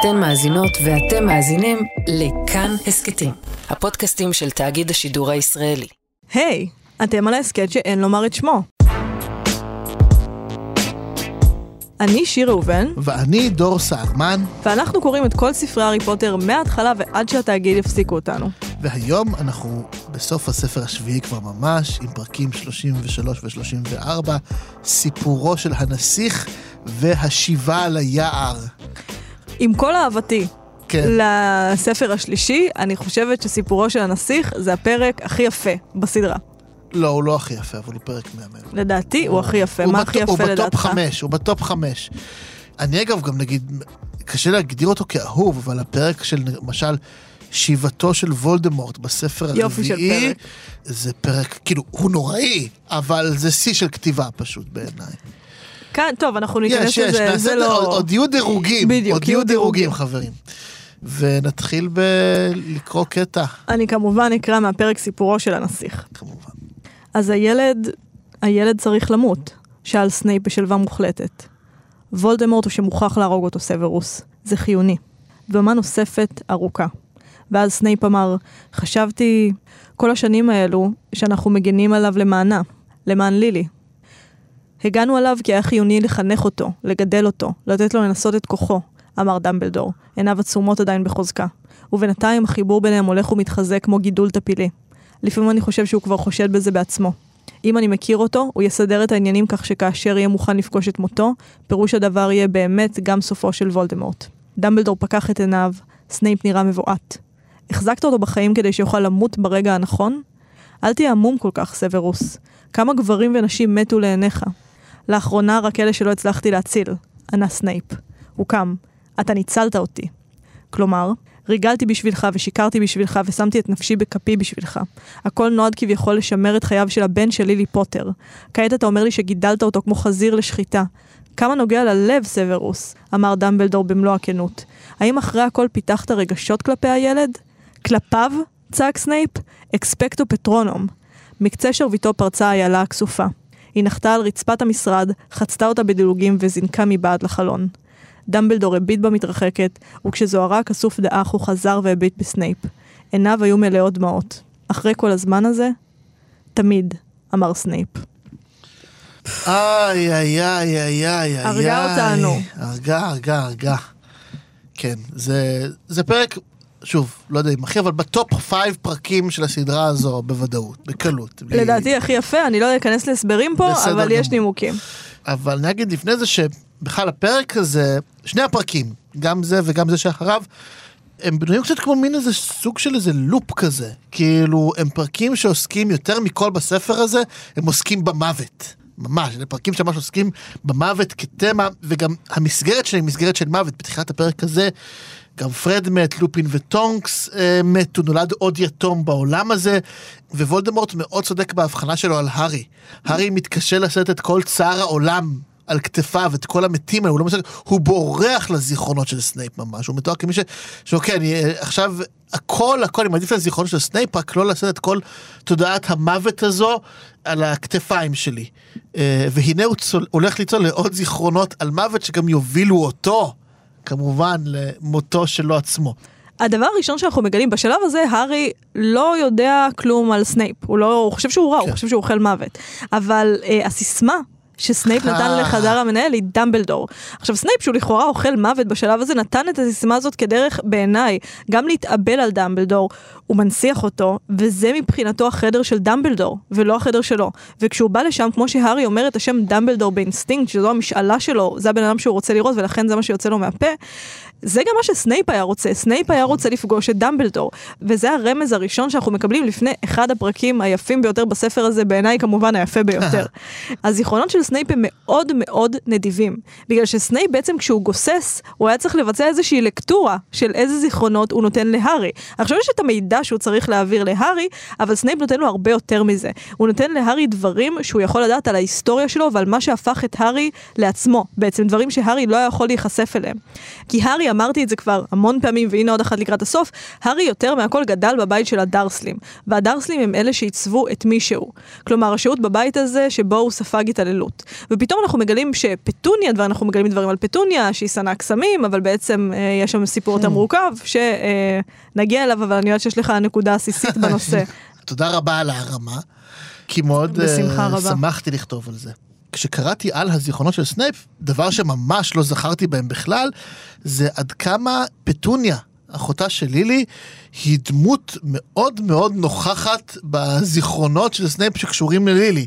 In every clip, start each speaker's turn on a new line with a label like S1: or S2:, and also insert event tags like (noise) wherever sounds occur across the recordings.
S1: אתן מאזינות ואתם מאזינים לכאן הסכתים, הפודקאסטים של תאגיד השידור הישראלי.
S2: היי, hey, אתם על ההסכת שאין לומר את שמו. אני שיר ראובן,
S3: ואני דור סהרמן,
S2: ואנחנו קוראים את כל ספרי הארי פוטר מההתחלה ועד שהתאגיד יפסיקו אותנו.
S3: והיום אנחנו בסוף הספר השביעי כבר ממש, עם פרקים 33 ו-34, סיפורו של הנסיך והשיבה ליער.
S2: עם כל אהבתי
S3: כן.
S2: לספר השלישי, אני חושבת שסיפורו של הנסיך זה הפרק הכי יפה בסדרה.
S3: לא, הוא לא הכי יפה, אבל הוא פרק מהמם.
S2: לדעתי הוא הכי יפה, מה הכי יפה
S3: הוא ב top
S2: לדעתך?
S3: חמש, הוא ב top חמש. אני אגב גם נגיד, קשה להגדיר אותו כאהוב, אבל הפרק של למשל שיבתו של וולדמורט
S2: בסופו של
S3: הרביעי. זה פרק, כאילו, הוא נוראי, אבל זה שיא של כתיבה פשוט בעיניי.
S2: כאן, טוב, אנחנו ניכנס לזה, זה
S3: זה, עוד-
S2: לא...
S3: עוד יהיו דירוגים,
S2: בדיוק,
S3: עוד
S2: יהיו
S3: דירוגים. חברים. ונתחיל בלקרוא קטע,
S2: אני כמובן אקרא מהפרק סיפורו של הנסיך.
S3: כמובן.
S2: אז הילד, הילד צריך למות, שאל סנייפ בשלווה מוחלטת. וולדמורט הוא שמוכרח להרוג אותו סוורוס, זה חיוני. דממה נוספת ארוכה. ואז סנייפ אמר, חשבתי כל השנים האלו שאנחנו מגנים עליו למענה, למען לילי. הגנו עליו כי היה חיוני לחנך אותו, לגדל אותו, לתת לו לנסות את כוחו, אמר דמבלדור, עיניו עצומות עדיין בחוזקה. ובינתיים החיבור ביניהם הולך ומתחזק כמו גידול טפילי. לפעמים אני חושב שהוא כבר חושד בזה בעצמו. אם אני מכיר אותו, הוא יסדר את העניינים כך שכאשר יהיה מוכן לפגוש את מותו, פירוש הדבר יהיה באמת גם סופו של וולדמורט. דמבלדור פקח את עיניו, סנייפ נראה מבועת. החזקת אותו בחיים כדי שיוכל למות ברגע הנכון? אל תהיה עמום כל כך, סוורוס. כמה גברים ונשים מתו לעיניך. לאחרונה רק אלה שלא הצלחתי להציל, ענה סנייפ. הוא קם. אתה ניצלת אותי. כלומר, ריגלתי בשבילך ושיקרתי בשבילך ושמתי את נפשי בכפי בשבילך. הכל נועד כביכול לשמר את חייו של הבן של לילי פוטר. כעת אתה אומר לי שגידלת אותו כמו חזיר לשחיטה. כמה נוגע ללב, סוורוס, אמר דמבלדור במלוא הכנות. האם אחרי הכל פיתחת רגשות כלפי הילד? כלפיו? צעק סנייפ. אקספקטו פטרונום. מקצה שרביטו פרצה האיילה הכסופה. היא נחתה על רצפת המשרד, חצתה אותה בדילוגים וזינקה מבעד לחלון. דמבלדור הביט בה מתרחקת, וכשזוהרה הכסוף דעך הוא חזר והביט בסנייפ. עיניו היו מלאות דמעות. אחרי כל הזמן הזה, תמיד, אמר סנייפ.
S3: איי, איי, איי, איי, איי.
S2: הרגה. אותנו.
S3: הרגה, הרגה, הרגה. כן, זה, זה פרק, שוב, לא יודע אם הכי, אבל ב top five פרקים של הסדרה הזו, בוודאות, בקלות.
S2: לדעתי הכי יפה, אני לא אכנס להסברים פה, אבל יש. נימוקים.
S3: אבל אני אגיד לפני זה שבכלל הפרק הזה, שני הפרקים, גם זה וגם זה שאחריו, הם בנויים קצת כמו מין איזה סוג של איזה לופ כזה. כאילו, הם פרקים שעוסקים יותר מכל בספר הזה, הם עוסקים במוות. ממש, אלה פרקים שממש עוסקים במוות כתמה, וגם המסגרת שלהם היא מסגרת של מוות. בתחילת הפרק הזה, גם פרד מת, לופין וטונקס אה, מתו, נולד עוד יתום בעולם הזה, ווולדמורט מאוד צודק בהבחנה שלו על הארי. הארי מתקשה לשאת את כל צער העולם על כתפיו, את כל המתים האלה, הוא לא מסתכל, הוא בורח לזיכרונות של סנייפ ממש, הוא מתואר כמי ש... שאוקיי, אני אה, עכשיו, הכל, הכל, אני מעדיף לזיכרונות של סנייפ, רק לא לשאת את כל תודעת המוות הזו על הכתפיים שלי. אה, והנה הוא צולל, הולך לצלול לעוד זיכרונות על מוות שגם יובילו אותו, כמובן, למותו שלו עצמו.
S2: הדבר הראשון שאנחנו מגלים, בשלב הזה הארי לא יודע כלום על סנייפ. הוא לא, הוא חושב שהוא רע, הוא
S3: כן.
S2: חושב שהוא אוכל מוות. אבל אה, הסיסמה שסנייפ נתן
S3: אה.
S2: לחדר המנהל היא דמבלדור. עכשיו סנייפ שהוא לכאורה אוכל מוות בשלב הזה נתן את הסיסמה הזאת כדרך בעיניי גם להתאבל על דמבלדור, הוא מנציח אותו וזה מבחינתו החדר של דמבלדור ולא החדר שלו. וכשהוא בא לשם כמו שהארי אומר את השם דמבלדור באינסטינקט שזו המשאלה שלו זה הבן אדם שהוא רוצה לראות ולכן זה מה שיוצא לו מהפה. זה גם מה שסנייפ היה רוצה, סנייפ היה רוצה לפגוש את דמבלדור, וזה הרמז הראשון שאנחנו מקבלים לפני אחד הפרקים היפים ביותר בספר הזה, בעיניי כמובן היפה ביותר. (laughs) הזיכרונות של סנייפ הם מאוד מאוד נדיבים, בגלל שסנייפ בעצם כשהוא גוסס, הוא היה צריך לבצע איזושהי לקטורה של איזה זיכרונות הוא נותן להארי. עכשיו יש את המידע שהוא צריך להעביר להארי, אבל סנייפ נותן לו הרבה יותר מזה. הוא נותן להארי דברים שהוא יכול לדעת על ההיסטוריה שלו ועל מה שהפך את הארי לעצמו, בעצם דברים שהארי לא יכול להיחשף אליהם. כי הארי, אמרתי את זה כבר המון פעמים, והנה עוד אחת לקראת הסוף, הארי יותר מהכל גדל בבית של הדרסלים, והדרסלים הם אלה שעיצבו את מי שהוא. כלומר, השהות בבית הזה שבו הוא ספג התעללות. ופתאום אנחנו מגלים שפטוניה, ואנחנו מגלים דברים על פטוניה, שהיא שנאה קסמים, אבל בעצם אה, יש שם סיפור יותר מורכב, שנגיע אליו, אבל אני יודעת שיש לך נקודה עסיסית (laughs) בנושא.
S3: תודה רבה על ההרמה, כי מאוד
S2: רבה.
S3: שמחתי לכתוב על זה. כשקראתי על הזיכרונות של סנייפ, דבר שממש לא זכרתי בהם בכלל, זה עד כמה פטוניה, אחותה של לילי, היא דמות מאוד מאוד נוכחת בזיכרונות של סנייפ שקשורים ללילי.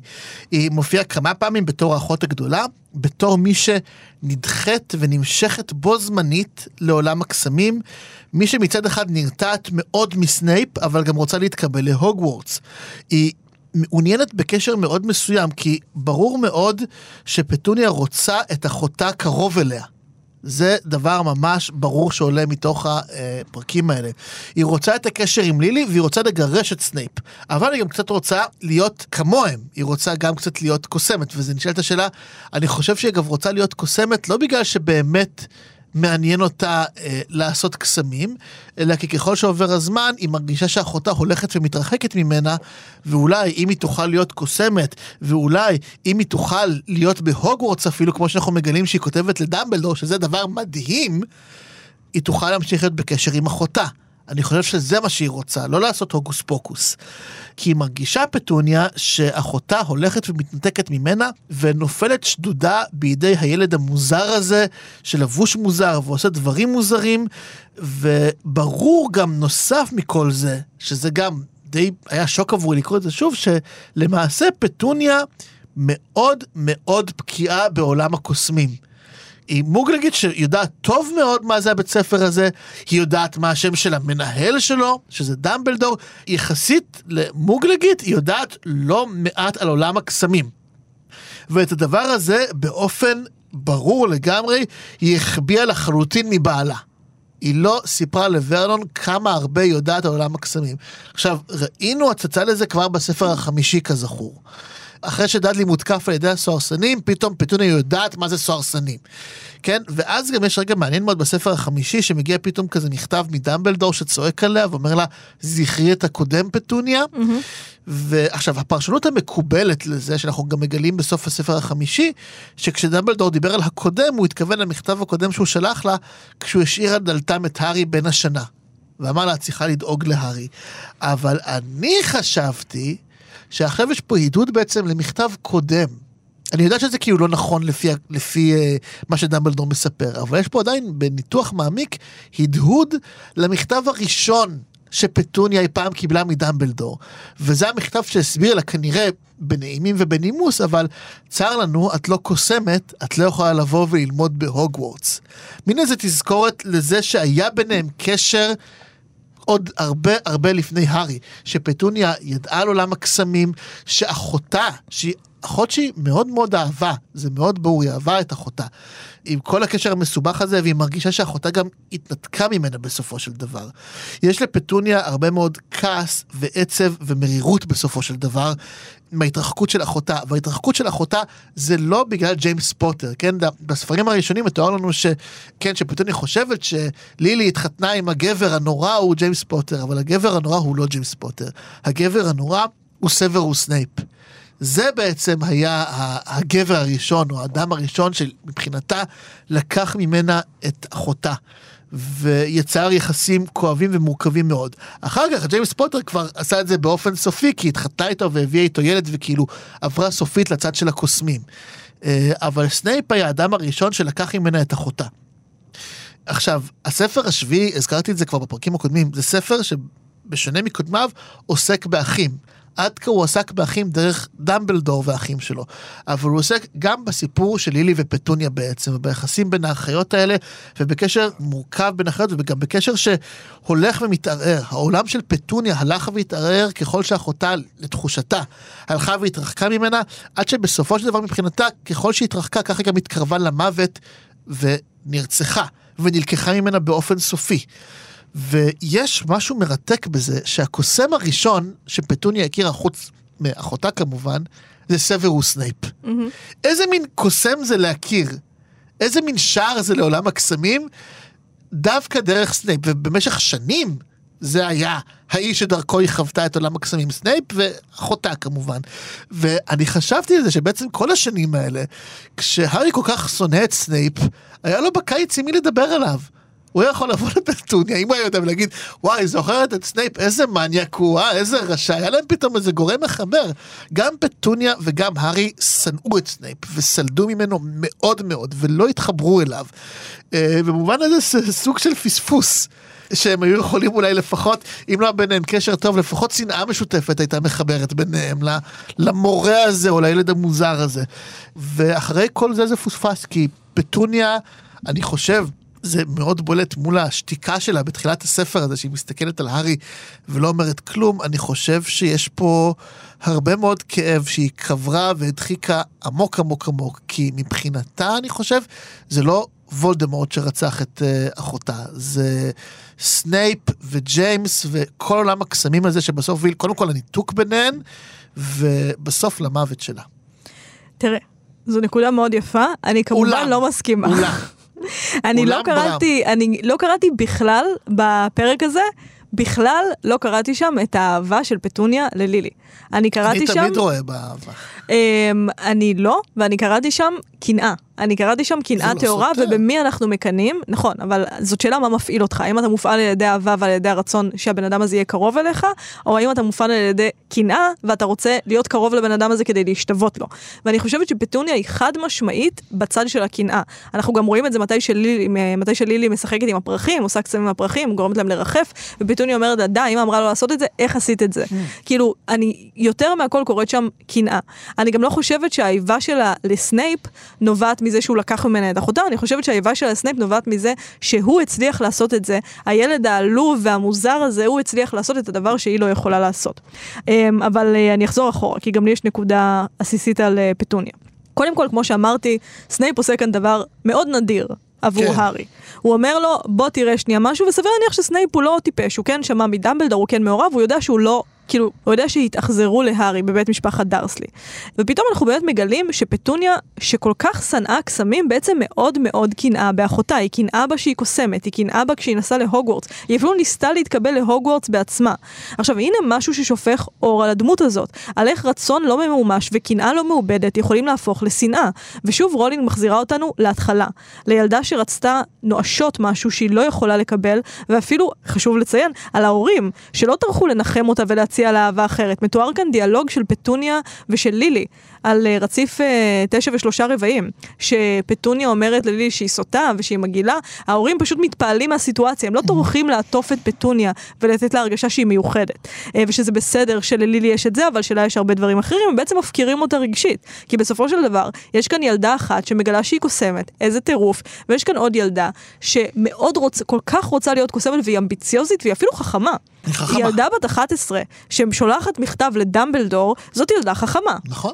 S3: היא מופיעה כמה פעמים בתור האחות הגדולה, בתור מי שנדחית ונמשכת בו זמנית לעולם הקסמים, מי שמצד אחד נרתעת מאוד מסנייפ, אבל גם רוצה להתקבל להוגוורטס. היא מעוניינת בקשר מאוד מסוים, כי ברור מאוד שפטוניה רוצה את אחותה קרוב אליה. זה דבר ממש ברור שעולה מתוך הפרקים האלה. היא רוצה את הקשר עם לילי והיא רוצה לגרש את סנייפ. אבל היא גם קצת רוצה להיות כמוהם. היא רוצה גם קצת להיות קוסמת. וזה נשאלת השאלה, אני חושב שהיא אגב רוצה להיות קוסמת לא בגלל שבאמת מעניין אותה אה, לעשות קסמים, אלא כי ככל שעובר הזמן היא מרגישה שאחותה הולכת ומתרחקת ממנה, ואולי אם היא תוכל להיות קוסמת, ואולי אם היא תוכל להיות בהוגוורטס אפילו, כמו שאנחנו מגלים שהיא כותבת לדמבלדור, שזה דבר מדהים, היא תוכל להמשיך להיות בקשר עם אחותה. אני חושב שזה מה שהיא רוצה, לא לעשות הוגוס פוקוס. כי היא מרגישה פטוניה שאחותה הולכת ומתנתקת ממנה ונופלת שדודה בידי הילד המוזר הזה שלבוש מוזר ועושה דברים מוזרים וברור גם נוסף מכל זה שזה גם די היה שוק עבורי לקרוא את זה שוב שלמעשה פטוניה מאוד מאוד בקיאה בעולם הקוסמים. היא מוגלגית שיודעת טוב מאוד מה זה הבית ספר הזה, היא יודעת מה השם של המנהל שלו, שזה דמבלדור, יחסית למוגלגית היא יודעת לא מעט על עולם הקסמים. ואת הדבר הזה באופן ברור לגמרי היא החביאה לחלוטין מבעלה. היא לא סיפרה לוורנון כמה הרבה יודעת על עולם הקסמים. עכשיו, ראינו הצצה לזה כבר בספר החמישי כזכור. אחרי שדדלי מותקף על ידי הסוהרסנים, פתאום פטוניה יודעת מה זה סוהרסנים. כן? ואז גם יש רגע מעניין מאוד בספר החמישי, שמגיע פתאום כזה מכתב מדמבלדור שצועק עליה ואומר לה, זכרי את הקודם פטוניה. ועכשיו, הפרשנות המקובלת לזה, שאנחנו גם מגלים בסוף הספר החמישי, שכשדמבלדור דיבר על הקודם, הוא התכוון למכתב הקודם שהוא שלח לה, כשהוא השאיר על דלתם את הארי בן השנה. ואמר לה, את צריכה לדאוג להארי. אבל אני חשבתי שעכשיו יש פה עידוד בעצם למכתב קודם. אני יודע שזה כאילו לא נכון לפי, לפי uh, מה שדמבלדור מספר, אבל יש פה עדיין בניתוח מעמיק הדהוד למכתב הראשון שפטוניה אי פעם קיבלה מדמבלדור. וזה המכתב שהסביר לה כנראה בנעימים ובנימוס, אבל צר לנו, את לא קוסמת, את לא יכולה לבוא וללמוד בהוגוורטס. מין איזה תזכורת לזה שהיה ביניהם קשר עוד הרבה הרבה לפני הארי, שפטוניה ידעה על עולם הקסמים, שאחותה, שהיא אחות שהיא מאוד מאוד אהבה, זה מאוד ברור, היא אהבה את אחותה. עם כל הקשר המסובך הזה, והיא מרגישה שאחותה גם התנתקה ממנה בסופו של דבר. יש לפטוניה הרבה מאוד כעס ועצב ומרירות בסופו של דבר, מההתרחקות של אחותה, וההתרחקות של אחותה זה לא בגלל ג'יימס פוטר, כן? בספרים הראשונים מתואר לנו ש... כן, שפטוניה חושבת שלילי התחתנה עם הגבר הנורא הוא ג'יימס פוטר, אבל הגבר הנורא הוא לא ג'יימס פוטר. הגבר הנורא הוא סוורוס סנייפ. זה בעצם היה הגבר הראשון, או האדם הראשון שמבחינתה לקח ממנה את אחותה. ויצר יחסים כואבים ומורכבים מאוד. אחר כך ג'יימס פוטר כבר עשה את זה באופן סופי, כי התחתנה איתו והביאה איתו ילד וכאילו עברה סופית לצד של הקוסמים. אה, אבל סנייפ היה האדם הראשון שלקח ממנה את אחותה. עכשיו, הספר השביעי, הזכרתי את זה כבר בפרקים הקודמים, זה ספר שבשונה מקודמיו עוסק באחים. עד כה הוא עסק באחים דרך דמבלדור והאחים שלו. אבל הוא עוסק גם בסיפור של לילי ופטוניה בעצם, וביחסים בין האחיות האלה, ובקשר מורכב בין האחיות, וגם בקשר שהולך ומתערער. העולם של פטוניה הלך והתערער ככל שאחותה, לתחושתה, הלכה והתרחקה ממנה, עד שבסופו של דבר מבחינתה, ככל שהתרחקה, ככה גם התקרבה למוות ונרצחה, ונלקחה ממנה באופן סופי. ויש משהו מרתק בזה שהקוסם הראשון שפטוניה הכירה, חוץ מאחותה כמובן, זה סוורוס סנייפ. Mm-hmm. איזה מין קוסם זה להכיר? איזה מין שער זה לעולם הקסמים? דווקא דרך סנייפ, ובמשך שנים, זה היה האיש שדרכו היא חוותה את עולם הקסמים, סנייפ ואחותה כמובן. ואני חשבתי על זה שבעצם כל השנים האלה, כשהארי כל כך שונא את סנייפ, היה לו בקיץ עם מי לדבר עליו. הוא יכול לבוא לפטוניה, אם הוא היה יודע ולהגיד, וואי, זוכרת את סנייפ, איזה מניאק הוא, אה, איזה רשע, היה להם פתאום איזה גורם מחבר. גם פטוניה וגם הארי שנאו את סנייפ, וסלדו ממנו מאוד מאוד, ולא התחברו אליו. אה, במובן הזה זה סוג של פספוס. שהם היו יכולים אולי לפחות, אם לא ביניהם קשר טוב, לפחות שנאה משותפת הייתה מחברת ביניהם למורה הזה או לילד המוזר הזה. ואחרי כל זה זה פוספס, כי פטוניה, אני חושב, זה מאוד בולט מול השתיקה שלה בתחילת הספר הזה, שהיא מסתכלת על הארי ולא אומרת כלום, אני חושב שיש פה הרבה מאוד כאב שהיא קברה והדחיקה עמוק עמוק עמוק, כי מבחינתה, אני חושב, זה לא וולדמורט שרצח את uh, אחותה, זה סנייפ וג'יימס וכל עולם הקסמים הזה שבסוף הוביל קודם כל לניתוק ביניהן, ובסוף למוות שלה.
S2: תראה, זו נקודה מאוד יפה, אני כמובן אולם, לא מסכימה.
S3: אולם.
S2: אני לא קראתי, אני לא קראתי בכלל בפרק הזה, בכלל לא קראתי שם את האהבה של פטוניה ללילי. אני קראתי שם...
S3: אני תמיד רואה באהבה.
S2: Um, אני לא, ואני קראתי שם קנאה. אני קראתי שם קנאה טהורה, לא ובמי אנחנו מקנאים, נכון, אבל זאת שאלה מה מפעיל אותך, האם אתה מופעל על ידי אהבה ועל ידי הרצון שהבן אדם הזה יהיה קרוב אליך, או האם אתה מופעל על ידי קנאה ואתה רוצה להיות קרוב לבן אדם הזה כדי להשתוות לו. ואני חושבת שפטוניה היא חד משמעית בצד של הקנאה. אנחנו גם רואים את זה מתי שלילי, מתי שלילי משחקת עם הפרחים, עושה קסמים עם הפרחים, גורמת להם לרחף, ופטוניה אומרת לה, די, אמא אמרה לא לעשות את זה, איך עשית את זה? Mm. כאילו, אני יותר מהכל קוראת שם קנאה. אני גם לא חושבת שהאיבה שלה לסנייפ נובעת מזה שהוא לקח ממנה את אחותה, אני חושבת שהאיבה שלה לסנייפ נובעת מזה שהוא הצליח לעשות את זה. הילד העלוב והמוזר הזה, הוא הצליח לעשות את הדבר שהיא לא יכולה לעשות. אמ, אבל אה, אני אחזור אחורה, כי גם לי יש נקודה עסיסית על אה, פטוניה. קודם כל, כמו שאמרתי, סנייפ עושה כאן דבר מאוד נדיר עבור כן. הארי. הוא אומר לו, בוא תראה שנייה משהו, וסביר להניח שסנייפ הוא לא טיפש, הוא כן שמע מדמבלדור, הוא כן מעורב, הוא יודע שהוא לא כאילו, הוא יודע שהתאכזרו להארי בבית משפחת דרסלי. ופתאום אנחנו באמת מגלים שפטוניה, שכל כך שנאה קסמים, בעצם מאוד מאוד קנאה באחותה. היא קנאה בה שהיא קוסמת, היא קנאה בה כשהיא נסעה להוגוורטס. היא אפילו ניסתה להתקבל להוגוורטס בעצמה. עכשיו, הנה משהו ששופך אור על הדמות הזאת. על איך רצון לא ממומש וקנאה לא מעובדת יכולים להפוך לשנאה. ושוב רולינג מחזירה אותנו להתחלה. לילדה שרצתה נואשות משהו שהיא לא יכולה לקבל, ואפילו, חשוב לציין, על ההורים, שלא טרחו לנחם אותה ולהציע להציע לה אהבה אחרת. מתואר כאן דיאלוג של פטוניה ושל לילי על uh, רציף uh, תשע ושלושה רבעים, שפטוניה אומרת ללילי שהיא סוטה ושהיא מגעילה, ההורים פשוט מתפעלים מהסיטואציה, הם לא טורחים לעטוף את פטוניה ולתת לה הרגשה שהיא מיוחדת. Uh, ושזה בסדר שללילי יש את זה, אבל שלה יש הרבה דברים אחרים, הם בעצם מפקירים אותה רגשית. כי בסופו של דבר, יש כאן ילדה אחת שמגלה שהיא קוסמת, איזה טירוף, ויש כאן עוד ילדה שמאוד רוצה, כל כך רוצה להיות קוסמת והיא אמביציוזית והיא אפילו חכמה.
S3: היא חכמה.
S2: ילדה בת 11 ששולחת מכתב לדמבלדור, זאת ילדה חכמה.
S3: נכון.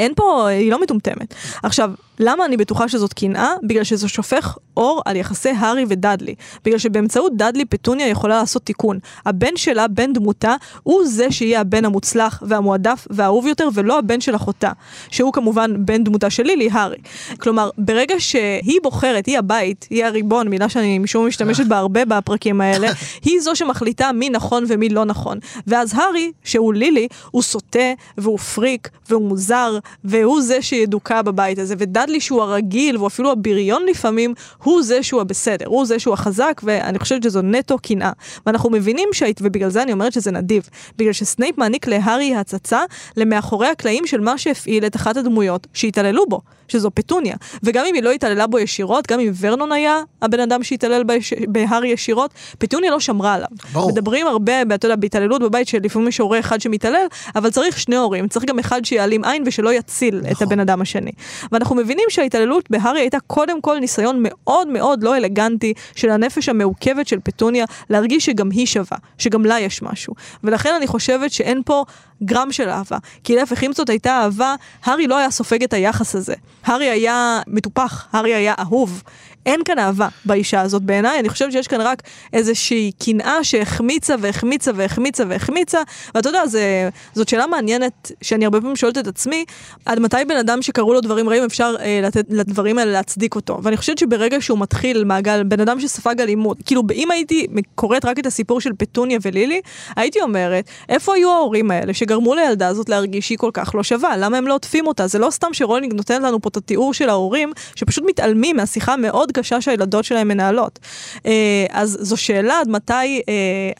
S2: אין פה, היא לא מטומטמת. עכשיו, למה אני בטוחה שזאת קנאה? בגלל שזה שופך אור על יחסי הארי ודאדלי. בגלל שבאמצעות דאדלי פטוניה יכולה לעשות תיקון. הבן שלה, בן דמותה, הוא זה שיהיה הבן המוצלח והמועדף והאהוב יותר, ולא הבן של אחותה. שהוא כמובן בן דמותה של לילי, הארי. כלומר, ברגע שהיא בוחרת, היא הבית, היא הריבון, מילה שאני משום משתמשת בה הרבה בפרקים האלה, (laughs) היא זו שמחליטה מי נכון ומי לא נכון. ואז הארי, שהוא לילי, הוא סוטה, והוא פריק, והוא מוזר, והוא זה שידוכא בבית הזה. ודאדלי דאדלי שהוא הרגיל, והוא אפילו הבריון לפעמים, הוא זה שהוא הבסדר, הוא זה שהוא החזק, ואני חושבת שזו נטו קנאה. ואנחנו מבינים שהיית, ובגלל זה אני אומרת שזה נדיב. בגלל שסנייפ מעניק להארי הצצה למאחורי הקלעים של מה שהפעיל את אחת הדמויות שהתעללו בו. שזו פטוניה. וגם אם היא לא התעללה בו ישירות, גם אם ורנון היה הבן אדם שהתעלל בהארי ישירות, פטוניה לא שמרה עליו. ברור. מדברים הרבה, אתה יודע, בהתעללות בבית שלפעמים יש הורה אחד שמתעלל, אבל צריך שני הורים, צריך גם אחד שיעלים עין ושלא יציל נכון. את הבן אדם השני. ואנחנו מבינים שההתעללות בהארי הייתה קודם כל ניסיון מאוד מאוד לא אלגנטי של הנפש המעוכבת של פטוניה להרגיש שגם היא שווה, שגם לה יש משהו. ולכן אני חושבת שאין פה גרם של אהבה. כי להפך, אם זאת הייתה אהבה, הארי לא היה סופג את היחס הזה. הארי היה מטופח, הארי היה אהוב. אין כאן אהבה באישה הזאת בעיניי, אני חושבת שיש כאן רק איזושהי קנאה שהחמיצה והחמיצה והחמיצה והחמיצה, ואתה יודע, זה, זאת שאלה מעניינת שאני הרבה פעמים שואלת את עצמי, עד מתי בן אדם שקרו לו דברים רעים אפשר אה, לתת לדברים האלה להצדיק אותו. ואני חושבת שברגע שהוא מתחיל מעגל, בן אדם שספג אלימות, כאילו אם הייתי קוראת רק את הסיפור של פטוניה ולילי, הייתי אומרת, איפה היו ההורים האלה שגרמו לילדה הזאת להרגיש שהיא כל כך לא שווה? למה הם לא עוטפים אותה? זה לא סתם שרולינג נותן לנו פה את התיאור של ההורים, שפשוט מתעלמים מהשיחה המאוד קשה שהילדות שלהם מנהלות. אה, אז זו שאלה עד מתי אה,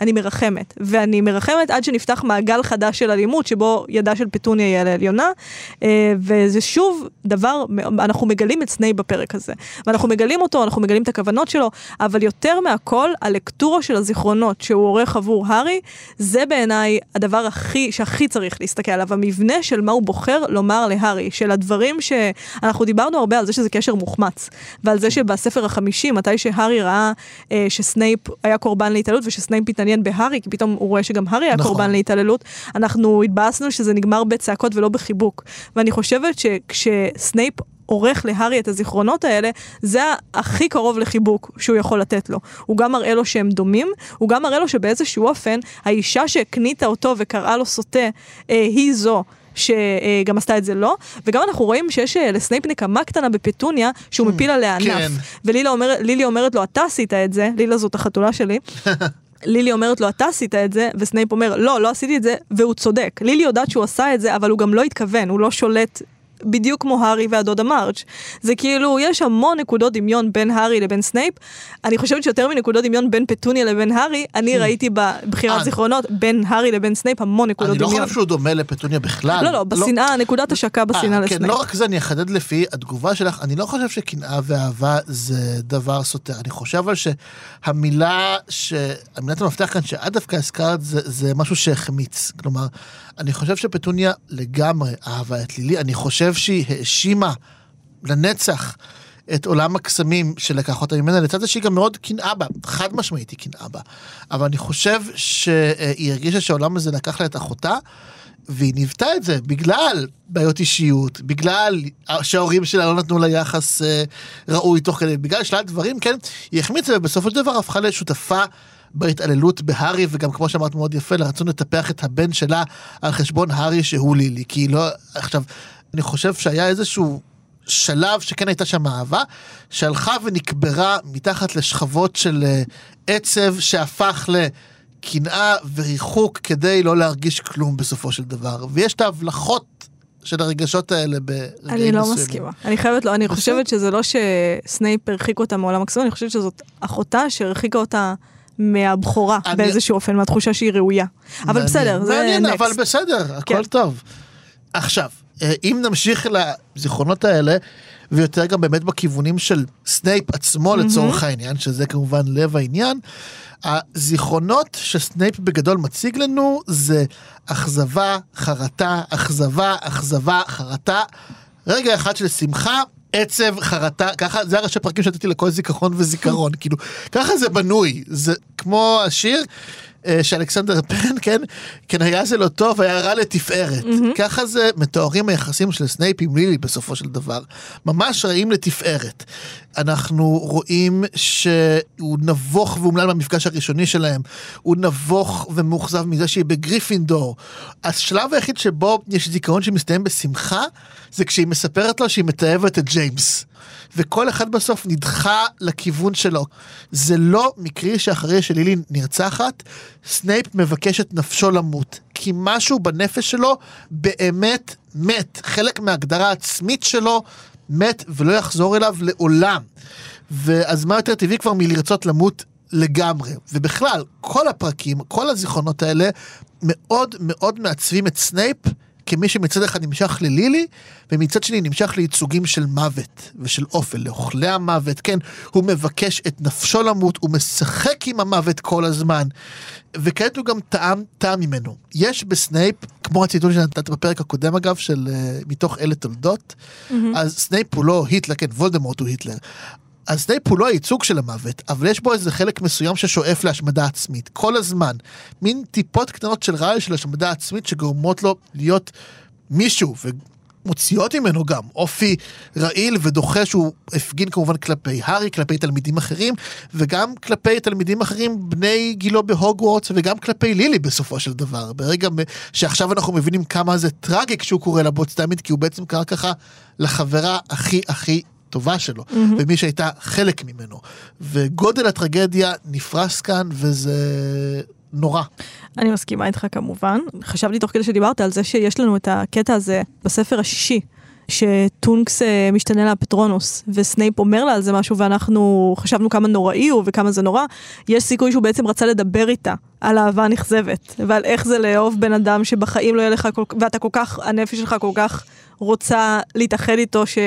S2: אני מרחמת. ואני מרחמת עד שנפתח מעגל חדש של אלימות, שבו ידה של פטוניה היא על העליונה, אה, וזה שוב דבר, אנחנו מגלים את סנייפ בפרק הזה. ואנחנו מגלים אותו, אנחנו מגלים את הכוונות שלו, אבל יותר מהכל, הלקטורה של הזיכרונות שהוא עורך עבור הארי, זה בעיניי הדבר הכי, שהכי צריך להסתכל עליו, המבנה של מה הוא בוחר לומר להארי, של הדברים שאנחנו דיברנו הרבה על זה שזה קשר מוחמץ, ועל זה שבספר החמישי, מתי שהארי ראה אה, שסנייפ היה קורבן להתעללות ושסנייפ התעניין בהארי, כי פתאום הוא רואה שגם הארי היה נכון. קורבן להתעללות, אנחנו התבאסנו שזה נגמר בצעקות ולא בחיבוק. ואני חושבת שכשסנייפ עורך להארי את הזיכרונות האלה, זה הכי קרוב לחיבוק שהוא יכול לתת לו. הוא גם מראה לו שהם דומים, הוא גם מראה לו שבאיזשהו אופן, האישה שהקניטה אותו וקראה לו סוטה, אה, היא זו. שגם עשתה את זה לא, וגם אנחנו רואים שיש אה, לסנייפ נקמה קטנה בפטוניה, שהוא hmm, מפיל עליה ענף. כן. ולילי אומר, אומרת לו, אתה עשית את זה, לילה זאת החתולה שלי. (laughs) לילי אומרת לו, אתה עשית את זה, וסנייפ אומר, לא, לא עשיתי את זה, והוא צודק. לילי יודעת שהוא עשה את זה, אבל הוא גם לא התכוון, הוא לא שולט בדיוק כמו הארי והדודה מרג'. זה כאילו, יש המון נקודות דמיון בין הארי לבין סנייפ. אני חושבת שיותר מנקודות דמיון בין פטוניה לבין הארי, אני hmm. ראיתי בבחירת אה. זיכרונות בין הארי לבין סנייפ המון נקודות דמיון.
S3: אני לא חושב שהוא דומה לפטוניה בכלל.
S2: לא, לא, בשנאה, נקודת השקה בשנאה אה, כן,
S3: לסנייפ. כן, לא רק זה, אני אחדד לפי התגובה שלך, אני לא חושב שקנאה ואהבה זה דבר סותר. אני חושב אבל שהמילה, המילת המפתח כאן שאת דווקא הזכרת, זה משהו שהחמיץ. כלומר, אני חושב שפטוניה לגמרי אהבה את לילי, אני חושב שהיא האשימה לנצח את עולם הקסמים שלקח אותה ממנה, לצד זה שהיא גם מאוד קנאה בה, חד משמעית היא קנאה בה. אבל אני חושב שהיא הרגישה שהעולם הזה לקח לה את אחותה, והיא ניוותה את זה בגלל בעיות אישיות, בגלל שההורים שלה לא נתנו לה יחס אה, ראוי תוך כדי, בגלל שלל דברים, כן, היא החמיצה ובסופו של דבר הפכה לשותפה בהתעללות בהארי, וגם כמו שאמרת מאוד יפה, לרצון לטפח את הבן שלה על חשבון הארי שהוא לילי. כי לא, עכשיו, אני חושב שהיה איזשהו שלב שכן הייתה שם אהבה, שהלכה ונקברה מתחת לשכבות של אה, עצב שהפך לקנאה וריחוק כדי לא להרגיש כלום בסופו של דבר. ויש את ההבלחות של הרגשות האלה ברגעים מסוימים.
S2: אני לא מסכימה. אני חייבת לא, אני חושבת שזה לא שסנייפ הרחיק אותה מעולם הקסום, אני חושבת שזאת אחותה שהרחיקה אותה מהבכורה אני... באיזשהו אופן, מהתחושה שהיא ראויה. אבל מעניין, בסדר, זה
S3: מעניין, נקסט. אבל בסדר, הכל כן. טוב. עכשיו, אה, אם נמשיך לזיכרונות האלה, ויותר גם באמת בכיוונים של סנייפ עצמו mm-hmm. לצורך העניין, שזה כמובן לב העניין, הזיכרונות שסנייפ בגדול מציג לנו זה אכזבה, חרטה, אכזבה, אכזבה, חרטה. רגע אחד של שמחה, עצב, חרטה, ככה, זה הראשי פרקים שנתתי לכל זיכרון וזיכרון, כאילו, ככה זה בנוי, זה כמו השיר. אה, של אלכסנדר פן, (laughs) כן, כן היה זה לא טוב, היה רע לתפארת. Mm-hmm. ככה זה מתוארים היחסים של סנייפ עם לילי בסופו של דבר. ממש רעים לתפארת. אנחנו רואים שהוא נבוך ואומלל מהמפגש הראשוני שלהם. הוא נבוך ומאוכזב מזה שהיא בגריפינדור. השלב היחיד שבו יש זיכרון שמסתיים בשמחה, זה כשהיא מספרת לו שהיא מתעבת את ג'יימס. וכל אחד בסוף נדחה לכיוון שלו. זה לא מקרי שאחרי שלילי נרצחת, סנייפ מבקש את נפשו למות. כי משהו בנפש שלו באמת מת. חלק מההגדרה העצמית שלו מת ולא יחזור אליו לעולם. ואז מה יותר טבעי כבר מלרצות למות לגמרי. ובכלל, כל הפרקים, כל הזיכרונות האלה, מאוד מאוד מעצבים את סנייפ כמי שמצד אחד נמשך ללילי, ומצד שני נמשך לייצוגים של מוות ושל אופל, לאוכלי המוות, כן, הוא מבקש את נפשו למות, הוא משחק עם המוות כל הזמן, וכעת הוא גם טעם, טעם ממנו. יש בסנייפ, כמו הציטוט שנתת בפרק הקודם אגב, של אה, מתוך אלה תולדות, אהמ. אז סנייפ הוא לא היטלר, כן, וולדמורט הוא היטלר. אז סנייפ הוא לא הייצוג של המוות, אבל יש בו איזה חלק מסוים ששואף להשמדה עצמית, כל הזמן. מין טיפות קטנות של רעל של השמדה עצמית שגורמות לו להיות מישהו, מוציאות ממנו גם אופי רעיל ודוחה שהוא הפגין כמובן כלפי הארי, כלפי תלמידים אחרים, וגם כלפי תלמידים אחרים בני גילו בהוגוורטס, וגם כלפי לילי בסופו של דבר. ברגע שעכשיו אנחנו מבינים כמה זה טרגי כשהוא קורא לה בוטסטיימית, כי הוא בעצם קרא ככה לחברה הכי הכי טובה שלו, mm-hmm. ומי שהייתה חלק ממנו. וגודל הטרגדיה נפרס כאן, וזה נורא.
S2: אני מסכימה איתך כמובן. חשבתי תוך כדי שדיברת על זה שיש לנו את הקטע הזה בספר השישי. שטונקס אה, משתנה לה הפטרונוס, וסנייפ אומר לה על זה משהו, ואנחנו חשבנו כמה נוראי הוא וכמה זה נורא, יש סיכוי שהוא בעצם רצה לדבר איתה על אהבה נכזבת, ועל איך זה לאהוב בן אדם שבחיים לא יהיה לך, כל, ואתה כל כך, הנפש שלך כל כך רוצה להתאחד איתו, ש...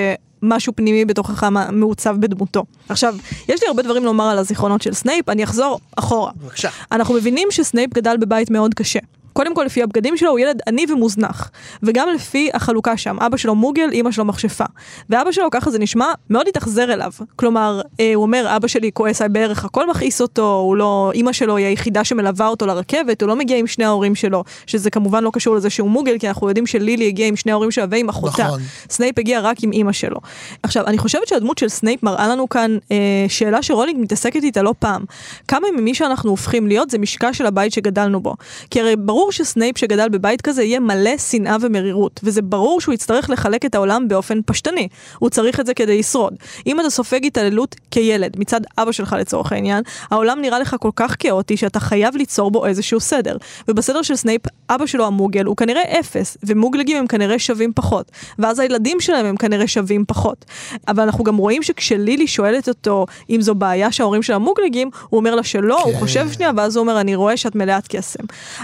S2: משהו פנימי בתוכך מעוצב בדמותו. עכשיו, יש לי הרבה דברים לומר על הזיכרונות של סנייפ, אני אחזור אחורה.
S3: בבקשה.
S2: אנחנו מבינים שסנייפ גדל בבית מאוד קשה. קודם כל לפי הבגדים שלו הוא ילד עני ומוזנח, וגם לפי החלוקה שם, אבא שלו מוגל, אימא שלו מכשפה. ואבא שלו, ככה זה נשמע, מאוד התאכזר אליו. כלומר, אה, הוא אומר, אבא שלי כועס על בערך, הכל מכעיס אותו, הוא לא, אימא שלו היא היחידה שמלווה אותו לרכבת, הוא לא מגיע עם שני ההורים שלו, שזה כמובן לא קשור לזה שהוא מוגל, כי אנחנו יודעים שלילי הגיע עם שני ההורים שלה ועם אחותה.
S3: נכון.
S2: סנייפ הגיע רק עם אימא שלו. עכשיו, אני חושבת שהדמות של סנייפ מראה לנו כאן אה, שאלה שרולינג מתעסקת איתה לא פעם. כמה ממי שאנחנו הופכים להיות זה משקע של הבית שגדלנו בו. כי הרי ברור שסנייפ שגדל בבית כזה יהיה מלא שנאה ומרירות, וזה ברור שהוא יצטרך לחלק את העולם באופן פשטני. הוא צריך את זה כדי לשרוד. אם אתה סופג התעללות כילד, מצד אבא שלך לצורך העניין, העולם נראה לך כל כך כאוטי שאתה חייב ליצור בו איזשהו סדר. ובסדר של סנייפ, אבא שלו המוגל הוא כנראה אפס, ומוגלגים הם כנראה שווים פחות. ואז הילדים שלהם הם כנראה שווים פחות. אבל אנחנו גם רואים שכשלילי שואלת אותו אם זו בעיה שההורים שלה מוגלגים, הוא אומר לה שלא, כן. הוא חושב שנייה, ואז הוא אומר, אני רואה שאת מלאת קסם.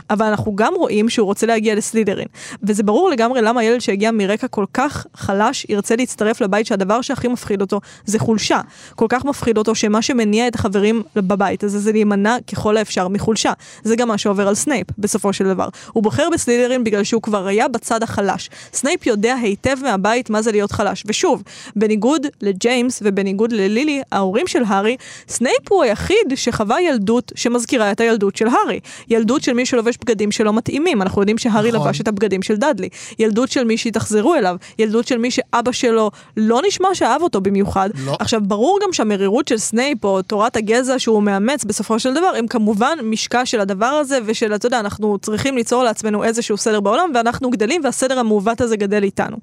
S2: אבל אנחנו גם רואים שהוא רוצה להגיע לסלידרין. וזה ברור לגמרי למה ילד שהגיע מרקע כל כך חלש ירצה להצטרף לבית שהדבר שהכי מפחיד אותו זה חולשה. כל כך מפחיד אותו שמה שמניע את החברים בבית הזה זה להימנע ככל האפשר מחולשה. זה גם מה שעובר על סנייפ בסופו של דבר. הוא בוחר בסלידרין בגלל שהוא כבר היה בצד החלש. סנייפ יודע היטב מהבית מה זה להיות חלש. ושוב, בניגוד לג'יימס ובניגוד ללילי, ההורים של הארי, סנייפ הוא היחיד שחווה ילדות שמזכירה את הילדות של הארי. ילדות של מי שלובש בגדים שלא מתאימים. אנחנו יודעים שהארי
S3: נכון.
S2: לבש את הבגדים של דאדלי. ילדות של מי שהתאכזרו אליו. ילדות של מי שאבא שלו לא נשמע שאהב אותו במיוחד.
S3: לא.
S2: עכשיו, ברור גם שהמרירות של סנייפ או תורת הגזע שהוא מאמץ בסופו של דבר, הם כמובן משקע של הדבר הזה ושל, אתה יודע, אנחנו צריכים ליצור לעצמנו איזשהו סדר בעולם ואנחנו גדלים והסדר המעוות הזה גדל איתנו.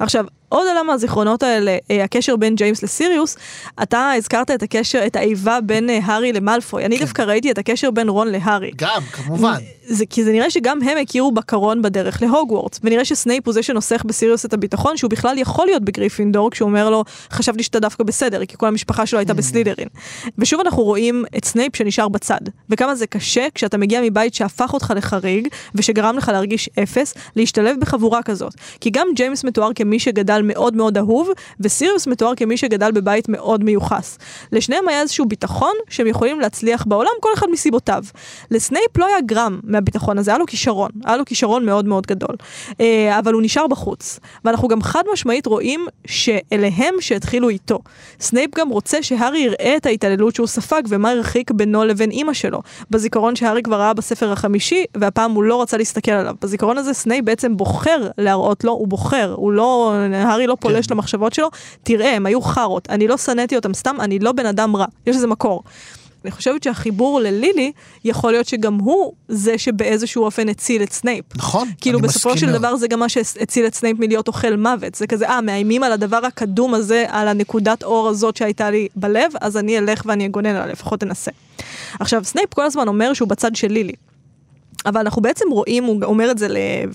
S2: עכשיו, עוד עולה מהזיכרונות האלה, אה, הקשר בין ג'יימס לסיריוס, אתה הזכרת את הקשר, את האיבה בין אה, הארי למלפוי. אני
S3: כן.
S2: דווקא ראיתי את הקשר בין רון להארי.
S3: גם, כמובן.
S2: זה כי זה נראה שגם הם הכירו בקרון בדרך להוגוורטס, ונראה שסנייפ הוא זה שנוסך בסיריוס את הביטחון, שהוא בכלל יכול להיות בגריפינדור, כשהוא אומר לו, חשבתי שאתה דווקא בסדר, כי כל המשפחה שלו הייתה בסלידרין. ושוב אנחנו רואים את סנייפ שנשאר בצד, וכמה זה קשה כשאתה מגיע מבית שהפך אותך לחריג, ושגרם לך להרגיש אפס, להשתלב בחבורה כזאת. כי גם ג'יימס מתואר כמי שגדל מאוד מאוד אהוב, וסיריוס מתואר כמי שגדל בבית מאוד מיוחס. לשניהם היה איזשהו ביטחון שהם יכולים להצליח בעולם, כל אחד מסיבותיו. לסנייפ לא היה גרם מהביטחון הזה, היה לו כישרון, היה לו כישרון מאוד מאוד גדול. אה, אבל הוא נשאר בחוץ. ואנחנו גם חד משמעית רואים שאלה הם שהתחילו איתו. סנייפ גם רוצה שהארי יראה את ההתעללות שהוא ספג ומה הרחיק בינו לבין אימא שלו. בזיכרון שהארי כבר ראה בספר החמישי, והפעם הוא לא רצה להסתכל עליו. בזיכרון הזה סנייפ בעצם בוחר להראות לו, הוא בוחר, הוא לא, הארי לא פולש
S3: כן.
S2: למחשבות שלו, תראה, הם היו חארות, אני לא שנאתי אותם סתם, אני לא בן אדם רע. יש לזה מקור. אני חושבת שהחיבור ללילי, יכול להיות שגם הוא זה שבאיזשהו אופן הציל את סנייפ.
S3: נכון,
S2: כאילו
S3: אני
S2: בסופו
S3: מסכים
S2: של
S3: מאוד.
S2: דבר זה גם מה שהציל את סנייפ מלהיות אוכל מוות. זה כזה, אה, מאיימים על הדבר הקדום הזה, על הנקודת אור הזאת שהייתה לי בלב, אז אני אלך ואני אגונן עליה, לפחות אנסה. עכשיו, סנייפ כל הזמן אומר שהוא בצד של לילי. אבל אנחנו בעצם רואים, הוא אומר את זה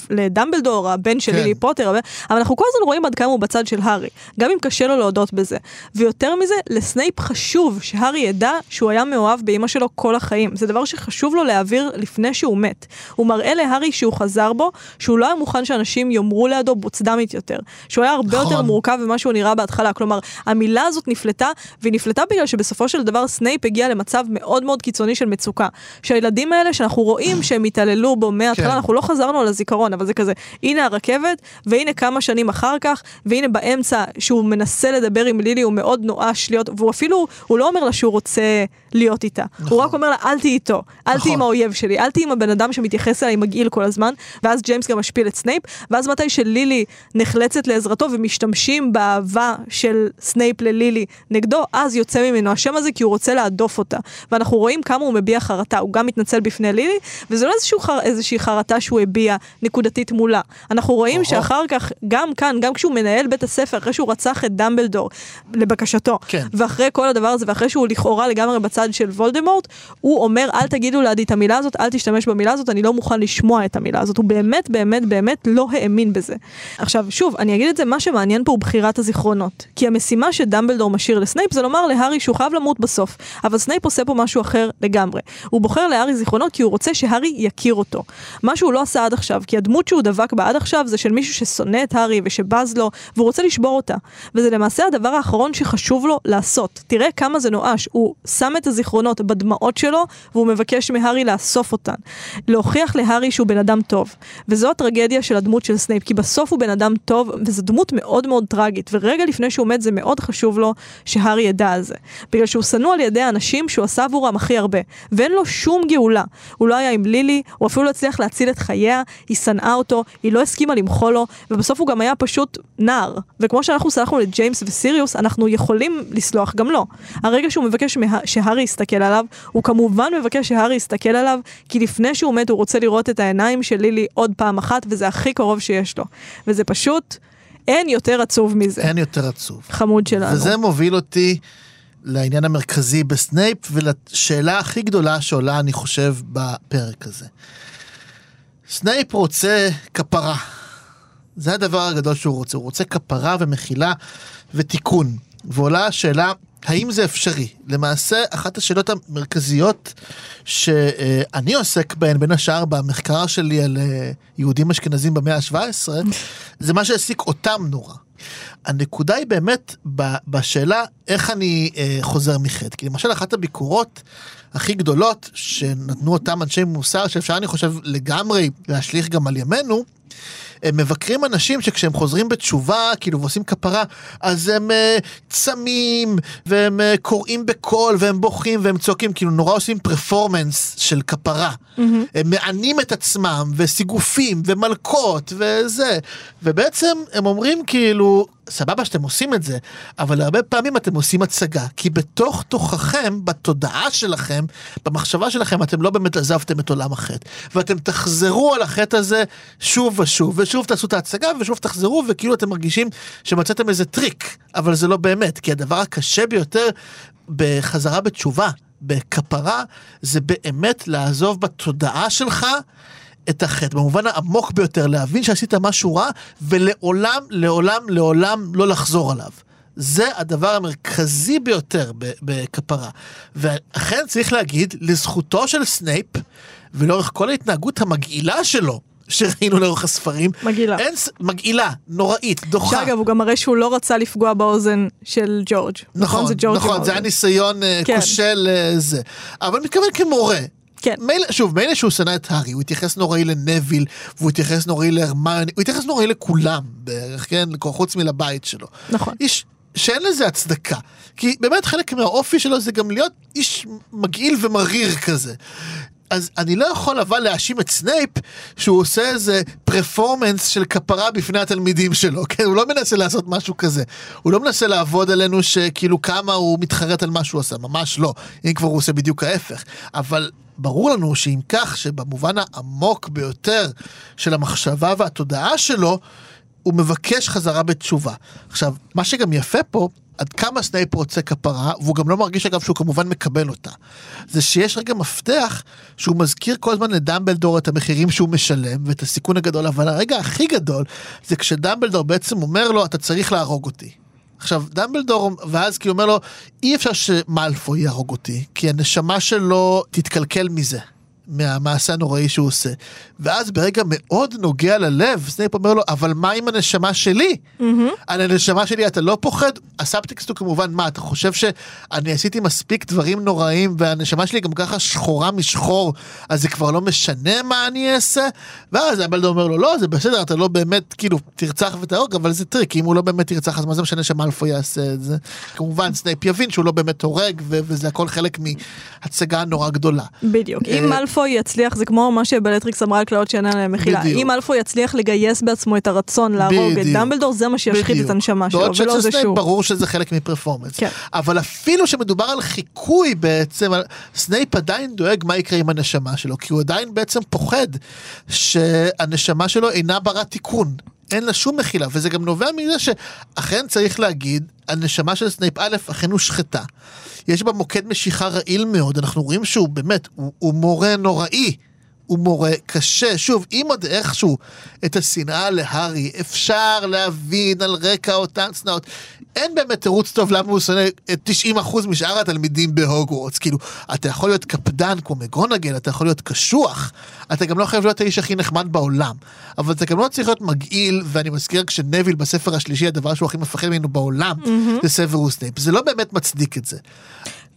S2: לדמבלדור, הבן של
S3: כן.
S2: לילי פוטר, אבל אבל אנחנו כל הזמן רואים עד כמה הוא בצד של הארי, גם אם קשה לו להודות בזה. ויותר מזה, לסנייפ חשוב שהארי ידע שהוא היה מאוהב באימא שלו כל החיים. זה דבר שחשוב לו להעביר לפני שהוא מת. הוא מראה להארי שהוא חזר בו, שהוא לא היה מוכן שאנשים יאמרו לידו בוצדמית יותר. שהוא היה הרבה
S3: נכון.
S2: יותר מורכב ממה שהוא נראה בהתחלה. כלומר, המילה הזאת נפלטה, והיא נפלטה בגלל שבסופו של דבר סנייפ הגיע למצב מאוד מאוד קיצוני של מצוקה. שהילדים האלה שאנחנו רואים שהם התעללו בו מההתחלה,
S3: כן.
S2: אנחנו לא חזרנו על הזיכרון, אבל זה כזה, הנה הרכבת, והנה כמה שנים אחר כך, והנה באמצע, שהוא מנסה לדבר עם לילי, הוא מאוד נואש להיות, והוא אפילו, הוא לא אומר לה שהוא רוצה להיות איתה.
S3: נכון.
S2: הוא רק אומר לה, אל תהיי איתו, אל
S3: נכון.
S2: תהיי עם האויב שלי, אל תהיי עם הבן אדם שמתייחס אליי מגעיל כל הזמן, ואז ג'יימס גם משפיל את סנייפ, ואז מתי שלילי נחלצת לעזרתו ומשתמשים באהבה של סנייפ ללילי נגדו, אז יוצא ממנו השם הזה כי הוא רוצה להדוף אותה. ואנחנו רואים כמה הוא מביע חרטה, הוא גם מתנצל בפני לילי, וזה לא חר... איזושהי חרטה שהוא הביע נקודתית מולה. אנחנו רואים
S3: אוהו.
S2: שאחר כך, גם כאן, גם כשהוא מנהל בית הספר, אחרי שהוא רצח את דמבלדור, לבקשתו,
S3: כן.
S2: ואחרי כל הדבר הזה, ואחרי שהוא לכאורה לגמרי בצד של וולדמורט, הוא אומר, אל תגידו לידי את המילה הזאת, אל תשתמש במילה הזאת, אני לא מוכן לשמוע את המילה הזאת. הוא באמת, באמת, באמת לא האמין בזה. עכשיו, שוב, אני אגיד את זה, מה שמעניין פה הוא בחירת הזיכרונות. כי המשימה שדמבלדור משאיר לסנייפ זה לומר להארי שהוא חייב למות בסוף. אבל סנייפ עושה פה משהו אחר לגמרי. הוא בוחר להארי זיכרונות כי הוא רוצה שהארי יכיר אותו. מה שהוא לא עשה עד עכשיו, כי הדמות שהוא דבק בה עד עכשיו זה של מישהו ששונא את הארי ושבז לו, והוא רוצה לשבור אותה. וזה למעשה הדבר האחרון שחשוב לו לעשות. תראה כמה זה נואש. הוא שם את הזיכרונות בדמעות שלו, והוא מבקש מהארי לאסוף אותן. להוכיח להארי שהוא בן אדם טוב. וזו הטרגדיה של הדמות של סנייפ, כי בסוף הוא בן אדם טוב, וזו דמות מאוד מאוד טרגית. ורגע לפני שהוא מת זה מאוד חשוב לו שהארי ידע על זה. בגלל שהוא שנוא על ידי האנשים שהוא עשה עבורם הכי הרבה. ואין לו שום גאולה. הוא לא היה עם לילי, הוא אפילו לא הצליח להציל את חייה, היא שנאה אותו, היא לא הסכימה למחול לו, ובסוף הוא גם היה פשוט נער. וכמו שאנחנו סלחנו לג'יימס וסיריוס, אנחנו יכולים לסלוח גם לו. הרגע שהוא מבקש מה... שהארי יסתכל עליו, הוא כמובן מבקש שהארי יסתכל עליו, כי לפני שהוא מת הוא רוצה לראות את העיניים של לילי עוד פעם אחת, וזה הכי קרוב שיש לו. וזה פשוט, אין יותר עצוב מזה.
S3: אין יותר עצוב.
S2: חמוד שלנו.
S3: וזה מוביל אותי לעניין המרכזי בסנייפ ולשאלה הכי גדולה שעולה, אני חושב, בפרק הזה. סנייפ רוצה כפרה. זה הדבר הגדול שהוא רוצה. הוא רוצה כפרה ומחילה ותיקון. ועולה השאלה, האם זה אפשרי? למעשה, אחת השאלות המרכזיות שאני עוסק בהן, בין השאר במחקר שלי על אה, יהודים אשכנזים במאה ה-17, זה מה שהעסיק אותם נורא. הנקודה היא באמת בשאלה איך אני אה, חוזר מחטא. כי למשל אחת הביקורות הכי גדולות שנתנו אותם אנשי מוסר, שאפשר אני חושב לגמרי להשליך גם על ימינו, הם מבקרים אנשים שכשהם חוזרים בתשובה, כאילו, ועושים כפרה, אז הם uh, צמים, והם uh, קוראים בקול, והם בוכים, והם צועקים, כאילו, נורא עושים פרפורמנס של כפרה. Mm-hmm. הם מענים את עצמם, וסיגופים, ומלקות, וזה. ובעצם הם אומרים, כאילו, סבבה שאתם עושים את זה, אבל הרבה פעמים אתם עושים הצגה, כי בתוך תוככם, בתודעה שלכם, במחשבה שלכם, אתם לא באמת עזבתם את עולם החטא. ואתם תחזרו על החטא הזה שוב ושוב, ושוב תעשו את ההצגה, ושוב תחזרו, וכאילו אתם מרגישים שמצאתם איזה טריק, אבל זה לא באמת, כי הדבר הקשה ביותר בחזרה בתשובה, בכפרה, זה באמת לעזוב בתודעה שלך את החטא, במובן העמוק ביותר, להבין שעשית משהו רע, ולעולם, לעולם, לעולם לא לחזור עליו. זה הדבר המרכזי ביותר בכפרה. ואכן צריך להגיד, לזכותו של סנייפ, ולאורך כל ההתנהגות המגעילה שלו, שראינו לאורך הספרים,
S2: מגעילה.
S3: אין, מגעילה, נוראית, דוחה.
S2: שאגב, הוא גם מראה שהוא לא רצה לפגוע באוזן של ג'ורג'.
S3: נכון,
S2: זה ג'ורג'
S3: נכון, זה היה. ניסיון אה,
S2: כן.
S3: כושל אה, זה. אבל מתכוון כמורה.
S2: כן.
S3: מילא, שוב, מילא שהוא שנא את הארי, הוא התייחס נוראי לנוויל, והוא התייחס נוראי להרמיוני, הוא התייחס נוראי לכולם בערך, כן? חוץ מלבית שלו.
S2: נכון.
S3: איש שאין לזה הצדקה. כי באמת חלק מהאופי שלו זה גם להיות איש מגעיל ומריר כזה. אז אני לא יכול אבל להאשים את סנייפ שהוא עושה איזה פרפורמנס של כפרה בפני התלמידים שלו, (laughs) כן? הוא לא מנסה לעשות משהו כזה. הוא לא מנסה לעבוד עלינו שכאילו כמה הוא מתחרט על מה שהוא עשה, ממש לא. אם כבר הוא עושה בדיוק ההפך. אבל ברור לנו שאם כך, שבמובן העמוק ביותר של המחשבה והתודעה שלו, הוא מבקש חזרה בתשובה. עכשיו, מה שגם יפה פה, עד כמה סנייפ רוצה כפרה, והוא גם לא מרגיש אגב שהוא כמובן מקבל אותה. זה שיש רגע מפתח שהוא מזכיר כל הזמן לדמבלדור את המחירים שהוא משלם ואת הסיכון הגדול, אבל הרגע הכי גדול זה כשדמבלדור בעצם אומר לו אתה צריך להרוג אותי. עכשיו דמבלדור ואז כאילו אומר לו אי אפשר שמאלפוי יהרוג אותי כי הנשמה שלו תתקלקל מזה. מהמעשה הנוראי שהוא עושה. ואז ברגע מאוד נוגע ללב, סנייפ אומר לו, אבל מה עם הנשמה שלי? על הנשמה שלי אתה לא פוחד? הסאבטקסט הוא כמובן, מה, אתה חושב שאני עשיתי מספיק דברים נוראים והנשמה שלי גם ככה שחורה משחור, אז זה כבר לא משנה מה אני אעשה? ואז דמבלדור אומר לו, לא, זה בסדר, אתה לא באמת, כאילו, תרצח ותהרוג, אבל זה טריק, אם הוא לא באמת ירצח, אז מה זה משנה שמאלפוי יעשה את זה? כמובן, סנייפ יבין שהוא לא באמת הורג, ו- וזה הכל חלק מהצגה נורא גדולה.
S2: בדיוק. אם
S3: אה,
S2: מאלפוי יצליח, זה כמו מה שבלטריקס אמרה על קללות שאין עליהם מחילה. אם מאלפוי יצליח לגייס בעצמו את הרצון להרוג את. דמבלדור, זה מה שישחית. את הנשמה שלו, ולא זה שהוא.
S3: ברור שזה חלק מפרפורמנס.
S2: כן.
S3: אבל אפילו שמדובר על חיקוי בעצם, סנייפ עדיין דואג מה יקרה עם הנשמה שלו, כי הוא עדיין בעצם פוחד שהנשמה שלו אינה ברת תיקון. אין לה שום מחילה, וזה גם נובע מזה שאכן צריך להגיד, הנשמה של סנייפ א' אכן הושחתה. יש בה מוקד משיכה רעיל מאוד, אנחנו רואים שהוא באמת, הוא, הוא מורה נוראי. הוא מורה קשה. שוב, אם עוד איכשהו את השנאה להארי אפשר להבין על רקע אותן צנעות, אין באמת תירוץ טוב למה הוא שונא את 90% משאר התלמידים בהוגוורטס. כאילו, אתה יכול להיות קפדן כמו מגונגל, אתה יכול להיות קשוח, אתה גם לא חייב להיות האיש הכי נחמד בעולם. אבל אתה גם לא צריך להיות מגעיל, ואני מזכיר כשנביל בספר השלישי, הדבר שהוא הכי מפחד ממנו בעולם, זה סוורוס סנייפ. זה לא באמת מצדיק את זה.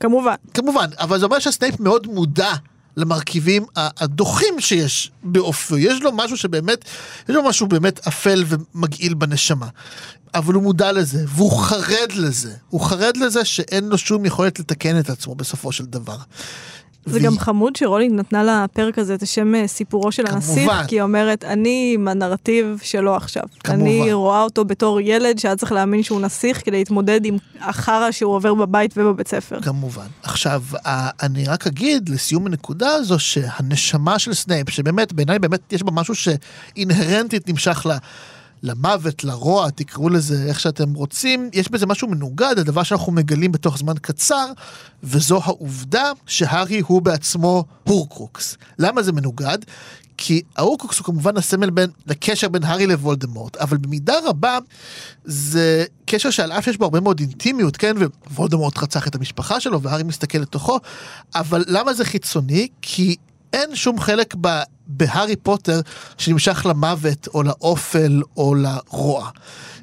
S2: כמובן.
S3: כמובן, אבל זה אומר שהסנייפ מאוד מודע למרכיבים הדוחים שיש באופיו. יש לו משהו שבאמת, יש לו משהו באמת אפל ומגעיל בנשמה. אבל הוא מודע לזה, והוא חרד לזה. הוא חרד לזה שאין לו שום יכולת לתקן את עצמו בסופו של דבר.
S2: זה גם חמוד שרולינג נתנה לפרק הזה את השם אה, סיפורו של הנסיך. כי היא אומרת, אני עם הנרטיב שלו עכשיו.
S3: כמובן.
S2: אני רואה אותו בתור ילד שהיה צריך להאמין שהוא נסיך כדי להתמודד עם החרא שהוא עובר בבית ובבית ספר.
S3: כמובן. עכשיו, אני רק אגיד לסיום הנקודה הזו שהנשמה של סנייפ, שבאמת, בעיניי באמת יש בה משהו שאינהרנטית נמשך ל... למוות, לרוע, תקראו לזה איך שאתם רוצים, יש בזה משהו מנוגד, הדבר שאנחנו מגלים בתוך זמן קצר, וזו העובדה שהארי הוא בעצמו הורקרוקס. למה זה מנוגד? כי ההורקרוקס הוא כמובן הסמל בין, לקשר בין הארי לוולדמורט, אבל במידה רבה זה קשר שעל אף שיש בו הרבה מאוד אינטימיות, כן? ווולדמורט רצח את המשפחה שלו והארי מסתכל לתוכו, אבל למה זה חיצוני? כי אין שום חלק ב, בהארי פוטר שנמשך למוות או לאופל או לרוע.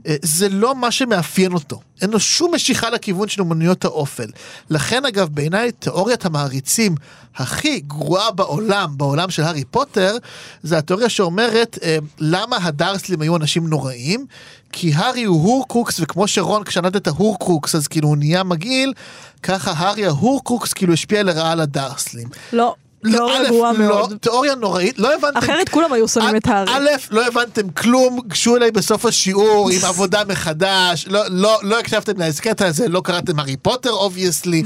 S3: אה, זה לא מה שמאפיין אותו. אין לו שום משיכה לכיוון של אומנויות האופל. לכן אגב בעיניי תיאוריית המעריצים הכי גרועה בעולם, בעולם של הארי פוטר, זה התיאוריה שאומרת אה, למה הדרסלים היו אנשים נוראים? כי הארי הוא הורקרוקס וכמו שרון כשענד את ההורקרוקס אז כאילו הוא נהיה מגעיל, ככה הארי ההורקרוקס כאילו השפיע לרעה על הדרסלים.
S2: לא,
S3: לא, א',
S2: גרועה
S3: לא,
S2: מאוד.
S3: תיאוריה נוראית, לא הבנתם.
S2: אחרת כולם היו שונאים את הארי.
S3: א', לא הבנתם כלום, גשו אליי בסוף השיעור עם עבודה מחדש, לא, לא, לא הקשבתם להסכת הזה, לא קראתם הארי פוטר obviously.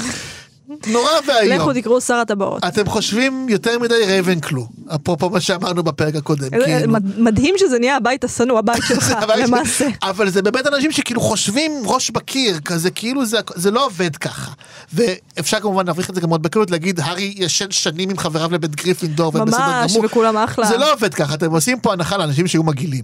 S3: נורא ואיום.
S2: לכו תקראו שר הטבעות.
S3: אתם חושבים יותר מדי רייבנקלו, אפרופו מה שאמרנו בפרק הקודם.
S2: אה,
S3: כאילו.
S2: מד- מדהים שזה נהיה הבית השנוא, הבית שלך. (laughs) למעשה.
S3: אבל זה באמת אנשים שכאילו חושבים ראש בקיר, כזה כאילו זה, לא עובד ככה. ואפשר כמובן להבריח את זה גם מאוד בקלות, להגיד הארי ישן שנים עם חבריו לבית גריפינדור, והם בסדר
S2: ממש,
S3: גמור.
S2: וכולם אחלה.
S3: זה לא עובד ככה, אתם עושים פה הנחה לאנשים שהיו מגעילים.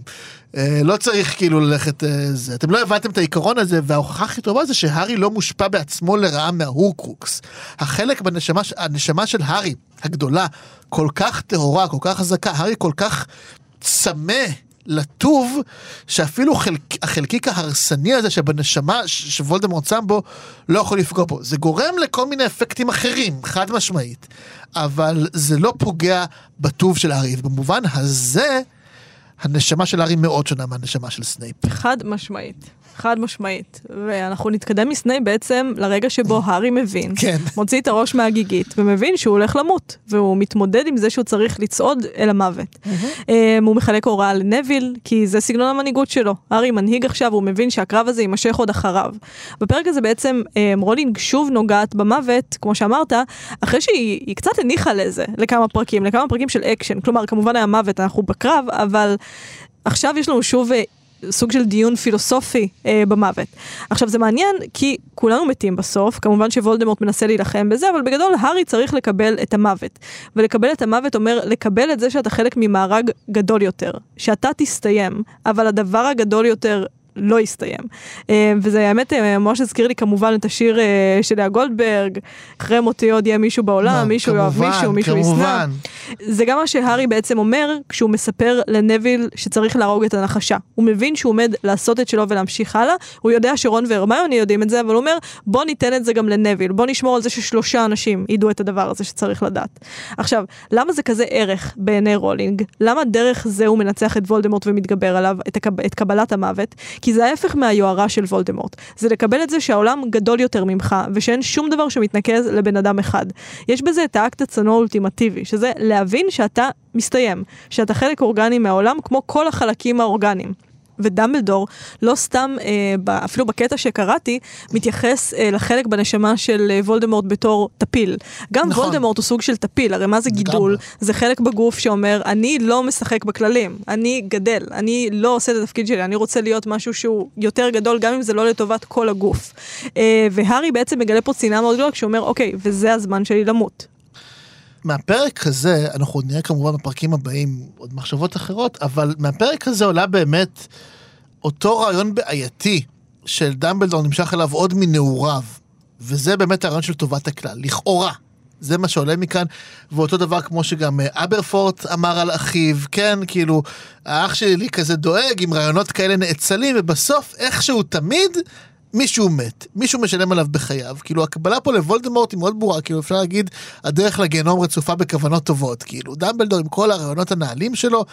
S3: אה, לא צריך כאילו ללכת אה, זה. אתם לא הבנתם את העיקרון הזה, וההוכחה הכי טובה זה שהארי לא מושפע בעצמו לרעה מההורקרוקס. החלק בנשמה, הנשמה של הארי, הגדולה, כל כך טהורה, כל כך חזקה, הארי כל כך צמא. לטוב, שאפילו חלק, החלקיק ההרסני הזה שבנשמה שוולדמורט שם בו, לא יכול לפגוע בו. זה גורם לכל מיני אפקטים אחרים, חד משמעית. אבל זה לא פוגע בטוב של הארי, ובמובן הזה, הנשמה של הארי מאוד שונה מהנשמה של סנייפ.
S2: חד משמעית. חד משמעית. ואנחנו נתקדם מסנייפ בעצם לרגע שבו (laughs) הארי מבין,
S3: כן.
S2: מוציא את הראש מהגיגית, ומבין שהוא הולך למות, והוא מתמודד עם זה שהוא צריך לצעוד אל המוות. אמ, הוא מחלק הוראה לנוויל, כי זה סגנון המנהיגות שלו. הארי מנהיג עכשיו, הוא מבין שהקרב הזה יימשך עוד אחריו. בפרק הזה בעצם אמ, רולינג שוב נוגעת במוות, כמו שאמרת, אחרי שהיא היא קצת הניחה לזה, לכמה פרקים, לכמה פרקים של אקשן. כלומר, כמובן היה מוות, אנחנו בקרב, אבל עכשיו יש לנו שוב... סוג של דיון פילוסופי אה, במוות. עכשיו זה מעניין כי כולנו מתים בסוף, כמובן שוולדמורט מנסה להילחם בזה, אבל בגדול הארי צריך לקבל את המוות. ולקבל את המוות אומר לקבל את זה שאתה חלק ממארג גדול יותר, שאתה תסתיים, אבל הדבר הגדול יותר לא יסתיים. אה, וזה האמת אה, ממש הזכיר לי כמובן את השיר אה, של לאה גולדברג, אחרי מותי עוד יהיה מישהו בעולם,
S3: מה,
S2: מישהו יאהב מישהו, מישהו ישנא. זה גם מה שהארי בעצם אומר כשהוא מספר לנביל שצריך להרוג את הנחשה. הוא מבין שהוא עומד לעשות את שלו ולהמשיך הלאה, הוא יודע שרון והרמיוני יודעים את זה, אבל הוא אומר, בוא ניתן את זה גם לנביל, בוא נשמור על זה ששלושה אנשים ידעו את הדבר הזה שצריך לדעת. עכשיו, למה זה כזה ערך בעיני רולינג? למה דרך זה הוא מנצח את וולדמורט ומתגבר עליו, את, הקב... את קבלת המוות? כי זה ההפך מהיוהרה של וולדמורט. זה לקבל את זה שהעולם גדול יותר ממך, ושאין שום דבר שמתנקז לבן אדם אחד. יש בזה את האקט הצנוע האולטימטיבי, שזה להבין שאתה מסתיים, שאתה חלק אורגני מהעולם כמו כל החלקים האורגניים. ודמבלדור, לא סתם, אה, אפילו בקטע שקראתי, מתייחס אה, לחלק בנשמה של אה, וולדמורט בתור טפיל. גם נכון. וולדמורט הוא סוג של טפיל, הרי מה זה גידול? גם. זה חלק בגוף שאומר, אני לא משחק בכללים, אני גדל, אני לא עושה את התפקיד שלי, אני רוצה להיות משהו שהוא יותר גדול, גם אם זה לא לטובת כל הגוף. אה, והארי בעצם מגלה פה צנעה מאוד גדולה כשהוא אומר, אוקיי, וזה הזמן שלי למות.
S3: מהפרק הזה, אנחנו עוד נראה כמובן בפרקים הבאים עוד מחשבות אחרות, אבל מהפרק הזה עולה באמת אותו רעיון בעייתי של דמבלדור נמשך אליו עוד מנעוריו, וזה באמת הרעיון של טובת הכלל, לכאורה. זה מה שעולה מכאן, ואותו דבר כמו שגם אה, אברפורט אמר על אחיו, כן, כאילו, האח שלי כזה דואג עם רעיונות כאלה נאצלים, ובסוף איכשהו תמיד מישהו מת, מישהו משלם עליו בחייו. כאילו, הקבלה פה לוולדמורט היא מאוד ברורה, כאילו, אפשר להגיד, הדרך לגיהנום רצופה בכוונות טובות. כאילו, דמבלדור עם כל הרעיונות הנעלים שלו,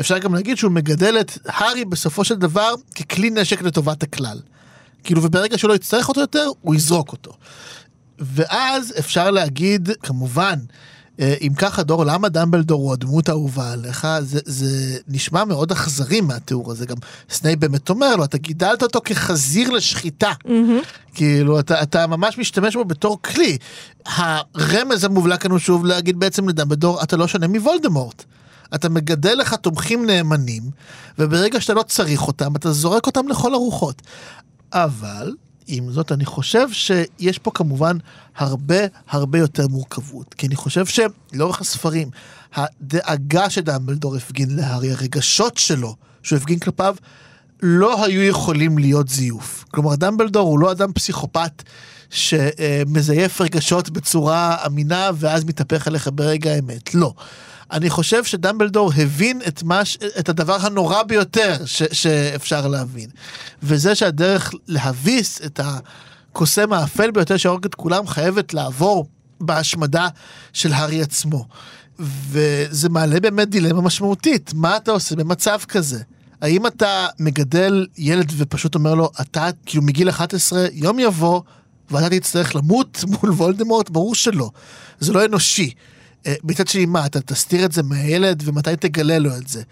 S3: אפשר גם להגיד שהוא מגדל את הארי בסופו של דבר ככלי נשק לטובת הכלל. כאילו, וברגע שלא יצטרך אותו יותר, הוא יזרוק אותו. ואז אפשר להגיד, כמובן, אם ככה דור, למה דמבלדור הוא הדמות האהובה עליך? זה, זה נשמע מאוד אכזרי מהתיאור הזה. גם סנייפ באמת אומר לו, אתה גידלת אותו כחזיר לשחיטה. Mm-hmm. כאילו, אתה, אתה ממש משתמש בו בתור כלי. הרמז המובלע כאן הוא שוב להגיד בעצם לדמבלדור, אתה לא שונה מוולדמורט. אתה מגדל לך תומכים נאמנים, וברגע שאתה לא צריך אותם, אתה זורק אותם לכל הרוחות. אבל עם זאת, אני חושב שיש פה כמובן הרבה הרבה יותר מורכבות. כי אני חושב שלאורך הספרים, הדאגה שדמבלדור הפגין להארי, הרגשות שלו שהוא הפגין כלפיו, לא היו יכולים להיות זיוף. כלומר, דמבלדור הוא לא אדם פסיכופת שמזייף רגשות בצורה אמינה ואז מתהפך עליך ברגע האמת. לא. אני חושב שדמבלדור הבין את, מש, את הדבר הנורא ביותר ש, שאפשר להבין. וזה שהדרך להביס את הקוסם האפל ביותר שהורג את כולם חייבת לעבור בהשמדה של הארי עצמו. וזה מעלה באמת דילמה משמעותית, מה אתה עושה במצב כזה? האם אתה מגדל ילד ופשוט אומר לו, אתה כאילו מגיל 11, יום יבוא ואתה תצטרך למות מול וולדמורט? ברור שלא. זה לא אנושי. אה, מצד שני, מה, אתה תסתיר את זה מהילד ומתי תגלה לו את זה?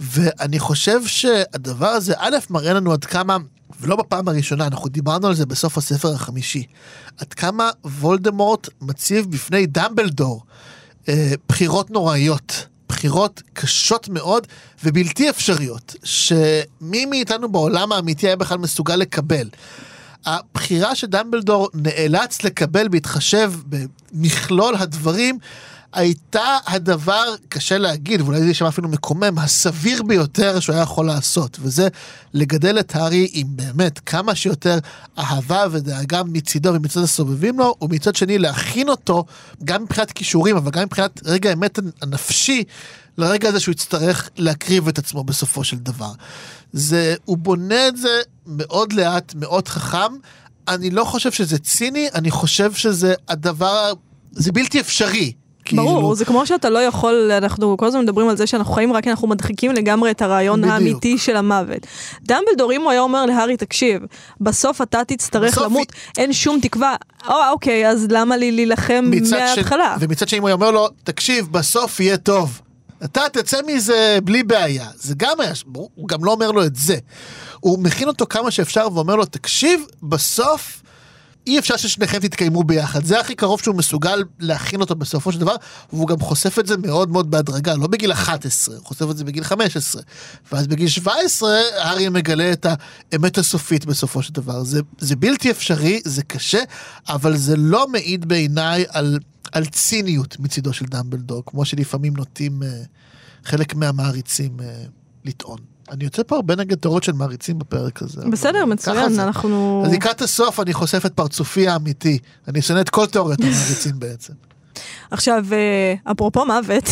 S3: ואני חושב שהדבר הזה, א', מראה לנו עד כמה, ולא בפעם הראשונה, אנחנו דיברנו על זה בסוף הספר החמישי, עד כמה וולדמורט מציב בפני דמבלדור אה, בחירות נוראיות. בחירות קשות מאוד ובלתי אפשריות, שמי מאיתנו בעולם האמיתי היה בכלל מסוגל לקבל. הבחירה שדמבלדור נאלץ לקבל בהתחשב במכלול הדברים, הייתה הדבר, קשה להגיד, ואולי זה יישמע אפילו מקומם, הסביר ביותר שהוא היה יכול לעשות, וזה לגדל את הארי עם באמת כמה שיותר אהבה ודאגה מצידו ומצד הסובבים לו, ומצד שני להכין אותו, גם מבחינת כישורים, אבל גם מבחינת רגע האמת הנפשי, לרגע הזה שהוא יצטרך להקריב את עצמו בסופו של דבר. זה, הוא בונה את זה מאוד לאט, מאוד חכם. אני לא חושב שזה ציני, אני חושב שזה הדבר, זה בלתי אפשרי.
S2: כאילו... ברור, זה כמו שאתה לא יכול, אנחנו כל הזמן מדברים על זה שאנחנו חיים רק כי אנחנו מדחיקים לגמרי את הרעיון בדיוק. האמיתי של המוות. דמבלדור, אם הוא היה אומר להארי, תקשיב, בסוף אתה תצטרך בסוף למות, היא... אין שום תקווה, או, אוקיי, אז למה לי להילחם מההתחלה?
S3: ש... ומצד שני, אם הוא היה אומר לו, תקשיב, בסוף יהיה טוב. אתה תצא מזה בלי בעיה. זה גם היה, הוא גם לא אומר לו את זה. הוא מכין אותו כמה שאפשר ואומר לו, תקשיב, בסוף אי אפשר ששניכם תתקיימו ביחד. זה הכי קרוב שהוא מסוגל להכין אותו בסופו של דבר, והוא גם חושף את זה מאוד מאוד בהדרגה, לא בגיל 11, הוא חושף את זה בגיל 15. ואז בגיל 17, אריה מגלה את האמת הסופית בסופו של דבר. זה, זה בלתי אפשרי, זה קשה, אבל זה לא מעיד בעיניי על, על ציניות מצידו של דמבלדור, כמו שלפעמים נוטים uh, חלק מהמעריצים uh, לטעון. אני יוצא פה הרבה נגד תיאוריות של מעריצים בפרק הזה.
S2: בסדר, מצוין, אנחנו...
S3: אז לקראת הסוף אני חושף את פרצופי האמיתי. אני שונא את כל תיאוריות המעריצים בעצם.
S2: עכשיו, אה, אפרופו מוות,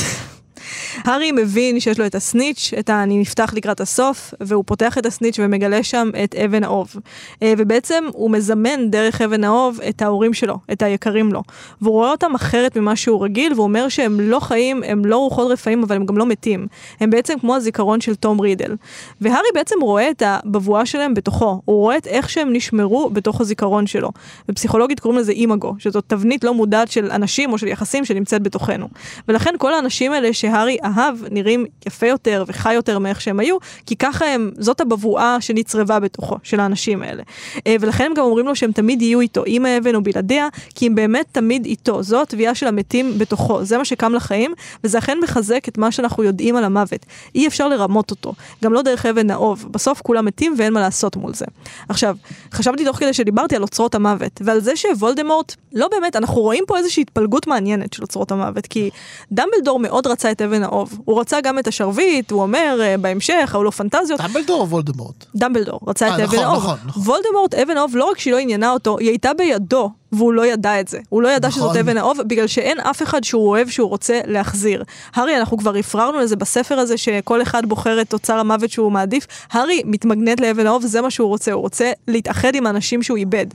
S2: הארי מבין שיש לו את הסניץ', את ה"אני נפתח לקראת הסוף", והוא פותח את הסניץ' ומגלה שם את אבן האוב. אה, ובעצם הוא מזמן דרך אבן האוב את ההורים שלו, את היקרים לו. והוא רואה אותם אחרת ממה שהוא רגיל, והוא אומר שהם לא חיים, הם לא רוחות רפאים, אבל הם גם לא מתים. הם בעצם כמו הזיכרון של תום רידל. והארי בעצם רואה את הבבואה שלהם בתוכו, הוא רואה את איך שהם נשמרו בתוך הזיכרון שלו. בפסיכולוגית קוראים לזה אימגו, שזאת תבנית לא מודעת של אנשים או של יחסים שנמצאת בתוכנו. ולכן כל האנשים האלה שהארי אהב נראים יפה יותר וחי יותר מאיך שהם היו, כי ככה הם, זאת הבבואה שנצרבה בתוכו, של האנשים האלה. אה, ולכן הם גם אומרים לו שהם תמיד יהיו איתו, עם האבן או בלעדיה, כי הם באמת תמיד איתו. זו התביעה של המתים בתוכו, זה מה שקם לחיים, וזה אכן מחזק את מה שאנחנו יודעים על המוות. אי אפשר לרמות אותו, גם לא דרך אבן האוב. בסוף כולם מתים ואין מה לעשות מול זה. עכשיו, חשבתי תוך כדי שדיברתי על אוצרות המוות, ועל זה שוולדמורט, לא באמת, אנחנו רואים פה איזושהי התפלגות מעניינת של אוצרות המוות, כי דמבלדור מאוד רצה את אבן האוב. הוא רצה גם את השרביט, הוא אומר uh, בהמשך, היו לו פנטזיות.
S3: דמבלדור או וולדמורט?
S2: דמבלדור רצה
S3: אה,
S2: את
S3: נכון,
S2: אבן האוב.
S3: נכון, נכון.
S2: וולדמורט, אבן האוב, לא רק שהיא לא עניינה אותו, היא הייתה בידו. והוא לא ידע את זה. הוא לא ידע
S3: נכון.
S2: שזאת אבן האוב, בגלל שאין אף אחד שהוא אוהב שהוא רוצה להחזיר. הארי, אנחנו כבר הפררנו לזה בספר הזה, שכל אחד בוחר את תוצר המוות שהוא מעדיף. הארי מתמגנט לאבן האוב, זה מה שהוא רוצה, הוא רוצה להתאחד עם האנשים שהוא איבד.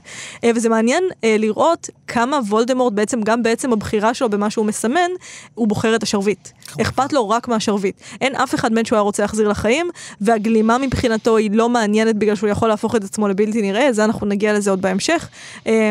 S2: אה, וזה מעניין אה, לראות כמה וולדמורט בעצם, גם בעצם הבחירה שלו במה שהוא מסמן, הוא בוחר את השרביט. אכפת לו רק מהשרביט. אין אף אחד בין שהוא היה רוצה להחזיר לחיים, והגלימה מבחינתו היא לא מעניינת בגלל שהוא יכול להפוך את עצמו לבלתי נראה, זה אנחנו נגיע לזה עוד בהמשך. אה,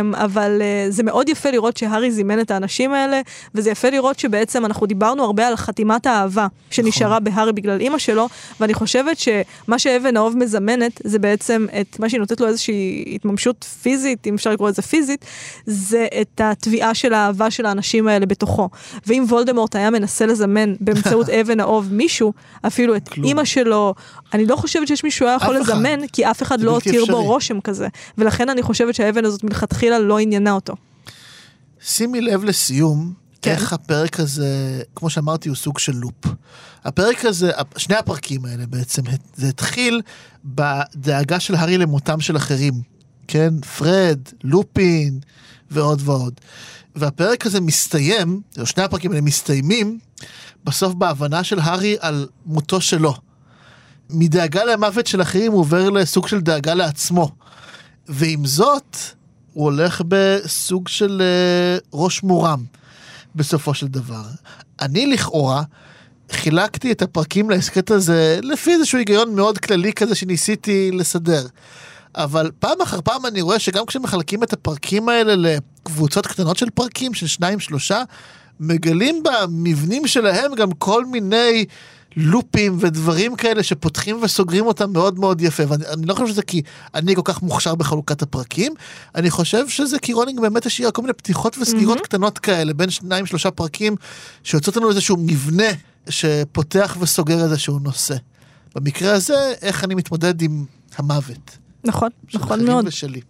S2: אבל אה, זה מאוד יפה לראות שהארי זימן את האנשים האלה, וזה יפה לראות שבעצם אנחנו דיברנו הרבה על חתימת האהבה שנשארה בהארי בגלל אימא שלו, ואני חושבת שמה שאבן האוב מזמנת, זה בעצם את מה שהיא נותנת לו איזושהי התממשות פיזית, אם אפשר לקרוא לזה פיזית, זה את התביעה של האהבה של האנשים האלה בתוכו. ואם וולדמורט היה מנסה לזמן באמצעות (laughs) אבן האוב מישהו, אפילו את
S3: כלום.
S2: אימא שלו, אני לא חושבת שיש מישהו היה יכול. לזמן, כי אף אחד לא הותיר בו. רושם כזה. ולכן אני חושבת שהאבן הזאת מלכתחילה לא עניינה אותו.
S3: שימי לב לסיום,
S2: כן.
S3: איך הפרק הזה, כמו שאמרתי, הוא סוג של לופ. הפרק הזה, שני הפרקים האלה בעצם, זה התחיל בדאגה של הארי למותם של אחרים. כן, פרד, לופין ועוד ועוד. והפרק הזה מסתיים, או שני הפרקים האלה מסתיימים, בסוף בהבנה של הארי על מותו שלו. מדאגה למוות של אחרים הוא עובר לסוג של דאגה לעצמו. ועם זאת, הוא הולך בסוג של אה, ראש מורם, בסופו של דבר. אני לכאורה חילקתי את הפרקים להסכת הזה לפי איזשהו היגיון מאוד כללי כזה שניסיתי לסדר. אבל פעם אחר פעם אני רואה שגם כשמחלקים את הפרקים האלה לקבוצות קטנות של פרקים, של שניים שלושה, מגלים במבנים שלהם גם כל מיני לופים ודברים כאלה שפותחים וסוגרים אותם מאוד מאוד יפה. ואני אני לא חושב שזה כי אני כל כך מוכשר בחלוקת הפרקים, אני חושב שזה כי רולינג באמת השאירה כל מיני פתיחות וסגירות
S2: מהמם.
S3: קטנות כאלה בין שניים שלושה פרקים שיוצאות לנו איזשהו מבנה שפותח וסוגר איזשהו נושא. במקרה הזה, איך אני מתמודד עם המוות.
S2: נכון, נכון מאוד.
S3: ושלי.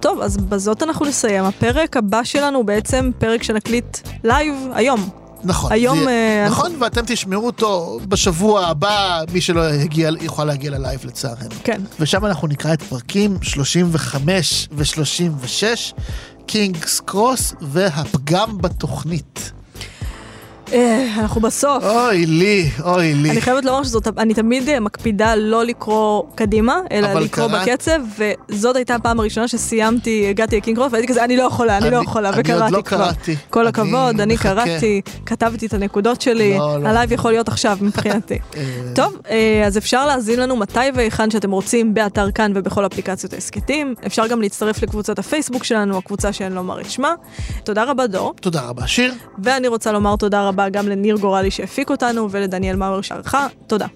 S2: טוב, אז בזאת אנחנו נסיים. הפרק הבא שלנו הוא בעצם פרק שנקליט לייב היום.
S3: נכון.
S2: היום,
S3: זה-
S2: אה,
S3: נכון, ואתם תשמעו אותו בשבוע הבא, מי שלא הגיע, יוכל להגיע ללייב לצערנו.
S2: כן.
S3: ושם אנחנו נקרא את פרקים 35 ו-36, קינגס קרוס והפגם בתוכנית.
S2: אה, אנחנו בסוף.
S3: אוי לי, אוי לי.
S2: אני חייבת לומר שזאת, אני תמיד אה, מקפידה לא לקרוא קדימה, אלא לקרוא
S3: קראת-
S2: בקצב, וזאת הייתה הפעם הראשונה שסיימתי, הגעתי לקינג קרוס, והייתי כזה, אני לא יכולה, אני לא
S3: אני-
S2: יכולה,
S3: אני עוד
S2: וקראתי
S3: לא
S2: כבר.
S3: קראתי.
S2: כל
S3: אני
S2: הכבוד, אני
S3: מחכה.
S2: קראתי, כתבתי את הנקודות שלי,
S3: לא, לא.
S2: הלייב יכול להיות עכשיו מבחינתי. (laughs)
S3: אה,
S2: טוב, אז אפשר להאזין לנו מתי והיכן שאתם רוצים באתר כאן ובכל אפליקציות ההסכתים. אפשר גם להצטרף לקבוצת הפייסבוק שלנו, הקבוצה שאין לומר את שמה. תודה רבה דור,
S3: תודה רבה, שיר.
S2: ואני רוצה לומר תודה רבה גם לניר גורלי שהפיק אותנו ולדניאל מאואר שערכה. תודה.